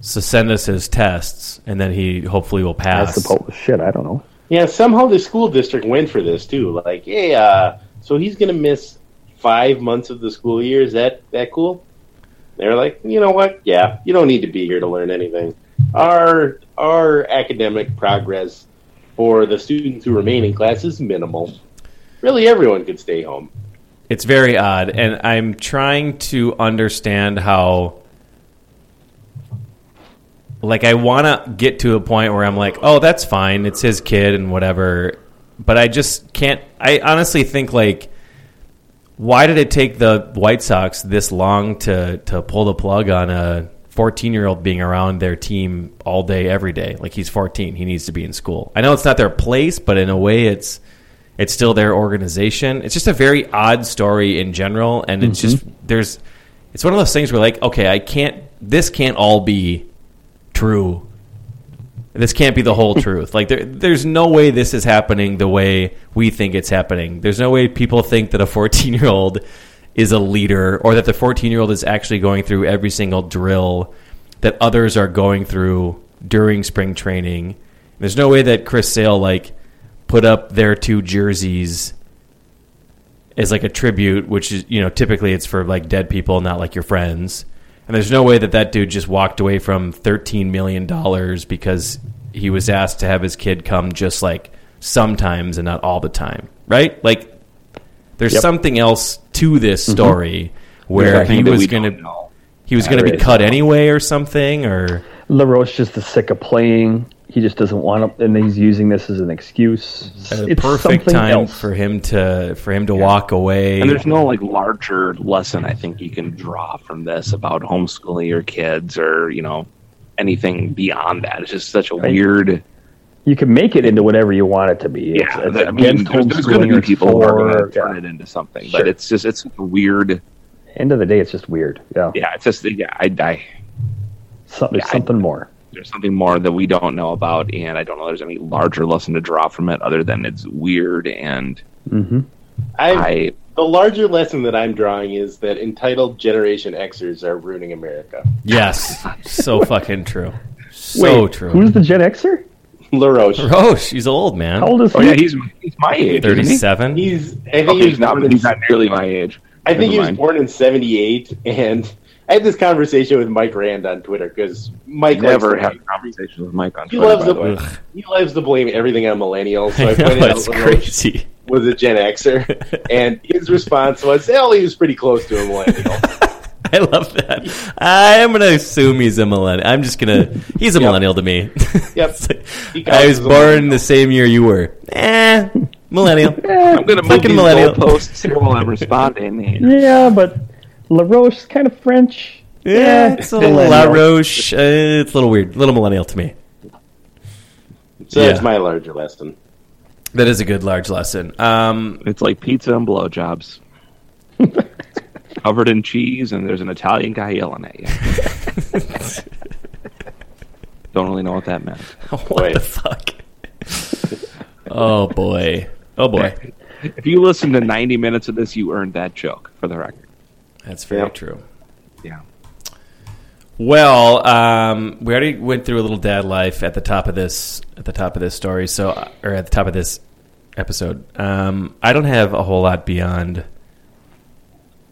so send us his tests, and then he hopefully will pass. I pass. suppose. Shit, I don't know. Yeah, somehow the school district went for this too. Like, hey, uh, so he's going to miss five months of the school year. Is that that cool? They're like, you know what? Yeah, you don't need to be here to learn anything. Our our academic progress for the students who remain in class is minimal. Really, everyone could stay home. It's very odd, and I'm trying to understand how. Like, I want to get to a point where I'm like, oh, that's fine. It's his kid and whatever. But I just can't. I honestly think, like, why did it take the White Sox this long to, to pull the plug on a 14 year old being around their team all day, every day? Like, he's 14. He needs to be in school. I know it's not their place, but in a way, it's It's still their organization. It's just a very odd story in general, and it's just mm-hmm. there's. It's one of those things where like, okay, I can't. This can't all be true. This can't be the whole truth. Like there, there's no way this is happening the way we think it's happening. There's no way people think that a 14 year old is a leader or that the 14 year old is actually going through every single drill that others are going through during spring training. There's no way that Chris Sale like put up their two jerseys as like a tribute, which is you know typically it's for like dead people, not like your friends. And there's no way that that dude just walked away from 13 million dollars because he was asked to have his kid come just like sometimes and not all the time, right? Like there's Yep. something else to this mm-hmm. story where he was going to he was going to be is. cut anyway or something or LaRoche just is sick of playing. He just doesn't want to, and he's using this as an excuse. a It's perfect time else. for him to for him to walk away. And there's no like larger lesson I think you can draw from this about homeschooling your kids or you know anything beyond that. It's just such a Right. weird. You can make it into whatever you want it to be. It's, Yeah, it's I mean, there's, there's going to be people who are going for- to turn yeah. it into something, Sure. but it's just it's weird. End of the day, it's just weird. Yeah, Yeah, it's just yeah. I, I Some, there's Yeah, I- something more. there's something more that we don't know about, and I don't know there's any larger lesson to draw from it other than it's weird and hmm I, I the larger lesson that I'm drawing is that entitled Generation Xers are ruining America. yes, so fucking true. So Wait, true. who's the Gen Xer? LaRoche. Roche, he's old man. How old is he? oh yeah he's he's my age. isn't he? Thirty-seven. He's I think Okay, he he's was not, but he's not nearly my age. I think he was mind. born in '78, and I had this conversation with Mike Rand on Twitter because Mike Never likes to- had a conversation with Mike on He Twitter. loves by the the he loves to blame everything on millennials. So I, I pointed know out LaRoche crazy. was a Gen Xer, and his response was, "Well, he was pretty close to a millennial." I love that. I'm gonna assume he's a millennial. I'm just gonna. He's a millennial to me. Yep. Like, I was born the same year you were. Eh, millennial. I'm going to move Fucking these millennial. goalposts here while I'm responding. Yeah, but LaRoche is kind of French. Yeah, it's a little La. Roche. Uh, it's a little weird. A little millennial to me. So Yeah. that's my larger lesson. That is a good large lesson. Um, It's like pizza and blowjobs. Covered in cheese, and there's an Italian guy yelling at you. Don't really know what that meant. what Wait. the fuck? oh boy. Oh boy. If you listen to 90 minutes of this, you earned that joke, for the record. That's very Yep. true. Yeah. Well, um, we already went through a little dad life at the top of this at the top of this story, so or at the top of this episode. Um, I don't have a whole lot beyond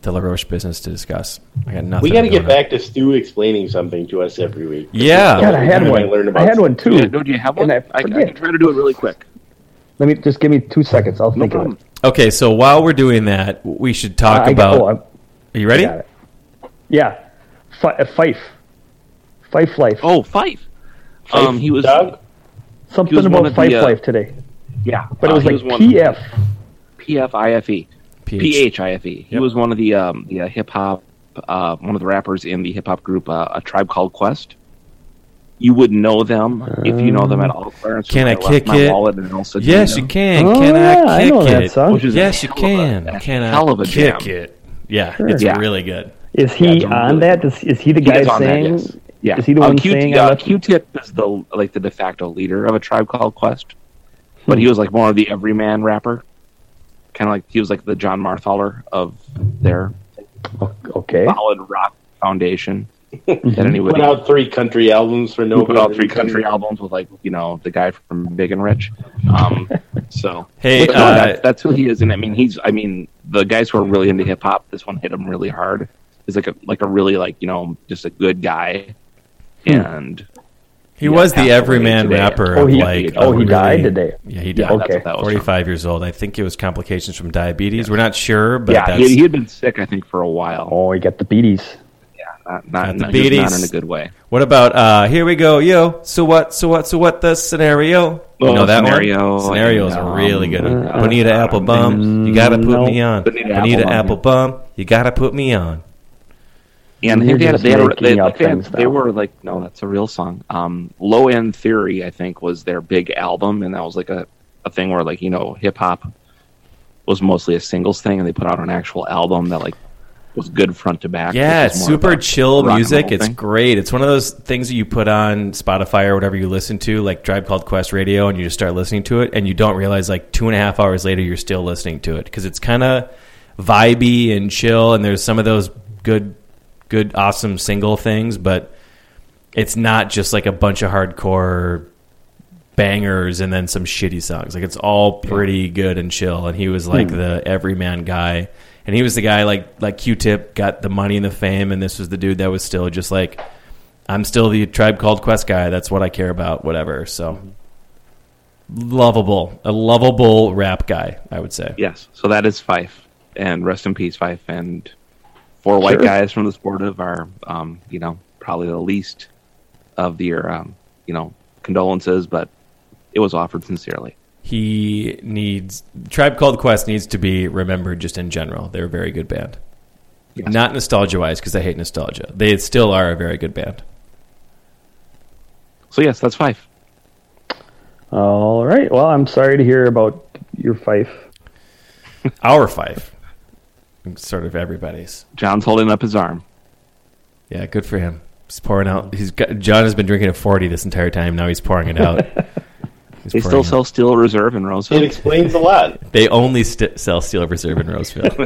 the LaRoche business to discuss. I got nothing. We got to get on. back to Stu explaining something to us every week. Yeah. God, I had Every time one. learn I had one too. Yeah, no, do you have one? I I, I can try to do it really quick. Let me just give me two seconds. I'll No think of it. Okay, so while we're doing that, we should talk I got- about. oh, are you ready? Yeah, Fi uh, Phife. Phife Life. Oh, Phife. Um, he was. Doug? Something was about of the, Phife uh, Life today, Yeah, but it uh, was he like one- PF. PFIFE. PH. PHIFE. He Yep. was one of the um, the uh, hip hop, uh, one of the rappers in the hip hop group, uh, a tribe called Quest. You would know them if you know them at all. Clarence, Can I kick my it? wallet and also Yes, you can. Oh, can yeah, I I kick know that it? song. Which is a yes, you hell a- can. a can hell I of a kick jam. it? Yeah, Sure. it's Yeah. really good. Is he Yeah, on really that? Is, is he the He guy is on that, saying? yes. Yeah, Is he the uh, one Q- saying? uh, Q-Tip is the like the de facto leader of a tribe called Quest, but Hmm. he was like more of the everyman rapper, kind of like he was like the Jon Marthaler of their Okay. solid rock foundation. Mm-hmm. that anybody Put out three country albums for no who put out three reason. country albums with like you know the guy from Big and Rich. Um, so Hey, But no, uh, that's, that's who he is, and I mean he's I mean the guys who are really into hip hop. This one hit him really hard. He's like a like a really like you know just a good guy, Hmm. and He Yeah, was the everyman today. rapper. Oh, he- like, oh, he died really- today? Yeah, he died. that's Okay. what that was from. 45 years old. I think it was complications from diabetes. We're not sure, but yeah, that's, he, he had been sick I think for a while. Oh, he got the beaties. Not not, Got the not, just not beaties. in a good way. What about uh here we go, yo. So what? So what? So what? The scenario. You Oh, know that Scenario, one? Scenarios and, are really good. uh, Bonita Applebum, you gotta put no. me on. Bonita Bonita Applebum. Applebum, you gotta put me on. And I You're think they had, they, had, they, up they, had- things they were like, no, that's a real song. Um, Low End Theory, I think, was their big album, and that was like a, a thing where like you know hip hop was mostly a singles thing, and they put out an actual album that like was good front to back. Yeah, it's is more of super chill music. It's thing. great. It's one of those things that you put on Spotify or whatever you listen to, like Tribe Called Quest Radio, and you just start listening to it, and you don't realize like two and a half hours later you're still listening to it because it's kind of vibey and chill, and there's some of those good, good, awesome single things, but it's not just like a bunch of hardcore bangers and then some shitty songs. Like it's all pretty good and chill. And he was like hmm. the everyman guy. And he was the guy like like Q Tip got the money and the fame, and this was the dude that was still just like, I'm still the tribe called Quest guy. That's what I care about. Whatever. So hmm. lovable, a lovable rap guy, I would say. Yes, so that is Phife, and rest in peace, Phife. And four white Sure. guys from the sportive are, um, you know, probably the least of your, um, you know, condolences, but it was offered sincerely. He needs Tribe Called Quest needs to be remembered just in general. They're a very good band. Yes. Not nostalgia wise, because I hate nostalgia. They still are a very good band. So yes, that's five. All right. Well, I'm sorry to hear about your Phife. Our five, sort of everybody's. Jon's holding up his arm. Yeah, good for him. He's pouring out. He's got, John has been drinking a forty this entire time. Now he's pouring it out. He's They still it sell Steel Reserve in Roseville. It explains a lot. They only st- sell Steel Reserve in Roseville.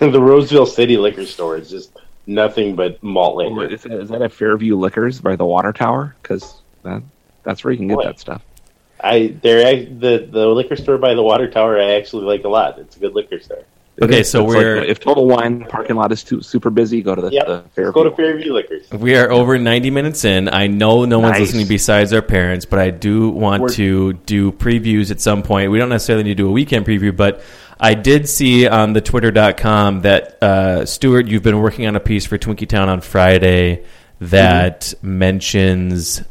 the Roseville City liquor store is just nothing but malt Or liquor. Is that, is that at Fairview Liquors by the water tower? Because that, that's where you can get Boy. that stuff. I they're the the liquor store by the water tower. I actually like a lot. It's a good liquor store. Okay, so It's we're- if Total Wine parking lot is too, super busy, go to the, Yep. the Fairview. go to Fairview Liquors. we are over ninety minutes in. I know no one's Nice. listening besides our parents, but I do want We're- to do previews at some point. We don't necessarily need to do a weekend preview, but I did see on the Twitter.com that uh, Stuart, you've been working on a piece for Twinkie Town on Friday that mentions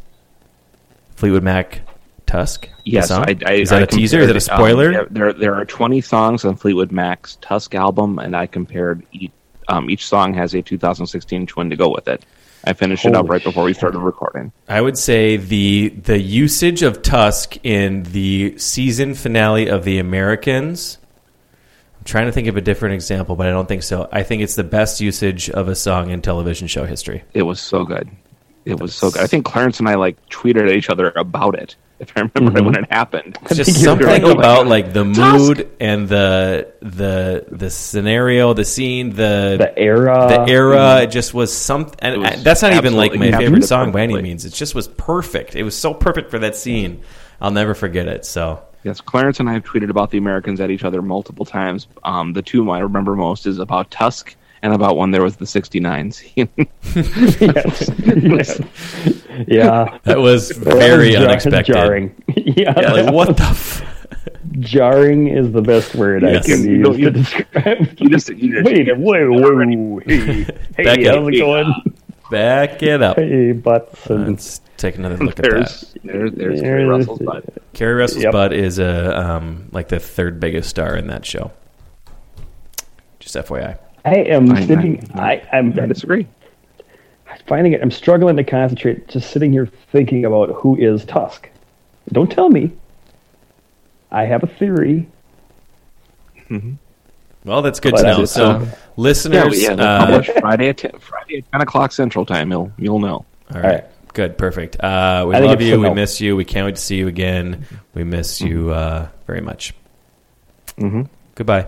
Fleetwood Mac Tusk. Yes? I, I, is that I a teaser? Is that a um, spoiler? there- there, there are 20 songs on Fleetwood Mac's Tusk album, and I compared each, um, each song has a 2016 twin to go with it. I finished it up right before we started recording. I would say the the usage of Tusk in the season finale of The Americans. I'm trying to think of a different example, but I don't think so. I think it's the best usage of a song in television show history. It was so good. It was so good. I think Clarence and I like tweeted at each other about it. If I remember right when it happened, It's just something right. about like the Tusk! mood and the the the scenario, the scene, the The era. the era. It just was something. And It was that's not even like my favorite song by any means. It just was perfect. It was so perfect for that scene. I'll never forget it. So yes, Clarence and I have tweeted about the Americans at each other multiple times. Um, the two I remember most is about Tusk and about when there was the 69s. yes. yes. Yeah. that was That very was unexpected. Jarring. yeah. Yeah, like what the. F- Jarring is the best word Yes. I can use know, you- to describe. you just, you just, Wait, whoa, whoa, hey, hey, Back how's it- it going? Back it up. Hey, butts and Let's take another look at there's, that. there, there's Keri Russell's butt. Keri Russell's Yep. butt is a um, like the third biggest star in that show. Just FYI. I am I- sitting. I, I'm I disagree. finding it. I'm struggling to concentrate. Just sitting here thinking about who is Tusk. Don't tell me. I have a theory. Well, that's good But to know. it. So, Uh, listeners, but yeah, uh, publish Friday at 10, Friday at 10 o'clock Central Time. You'll you'll know. all right, good, perfect. Uh, we I love you. We no. miss you. We can't wait to see you again. We miss you uh, very much. Mhm. Goodbye.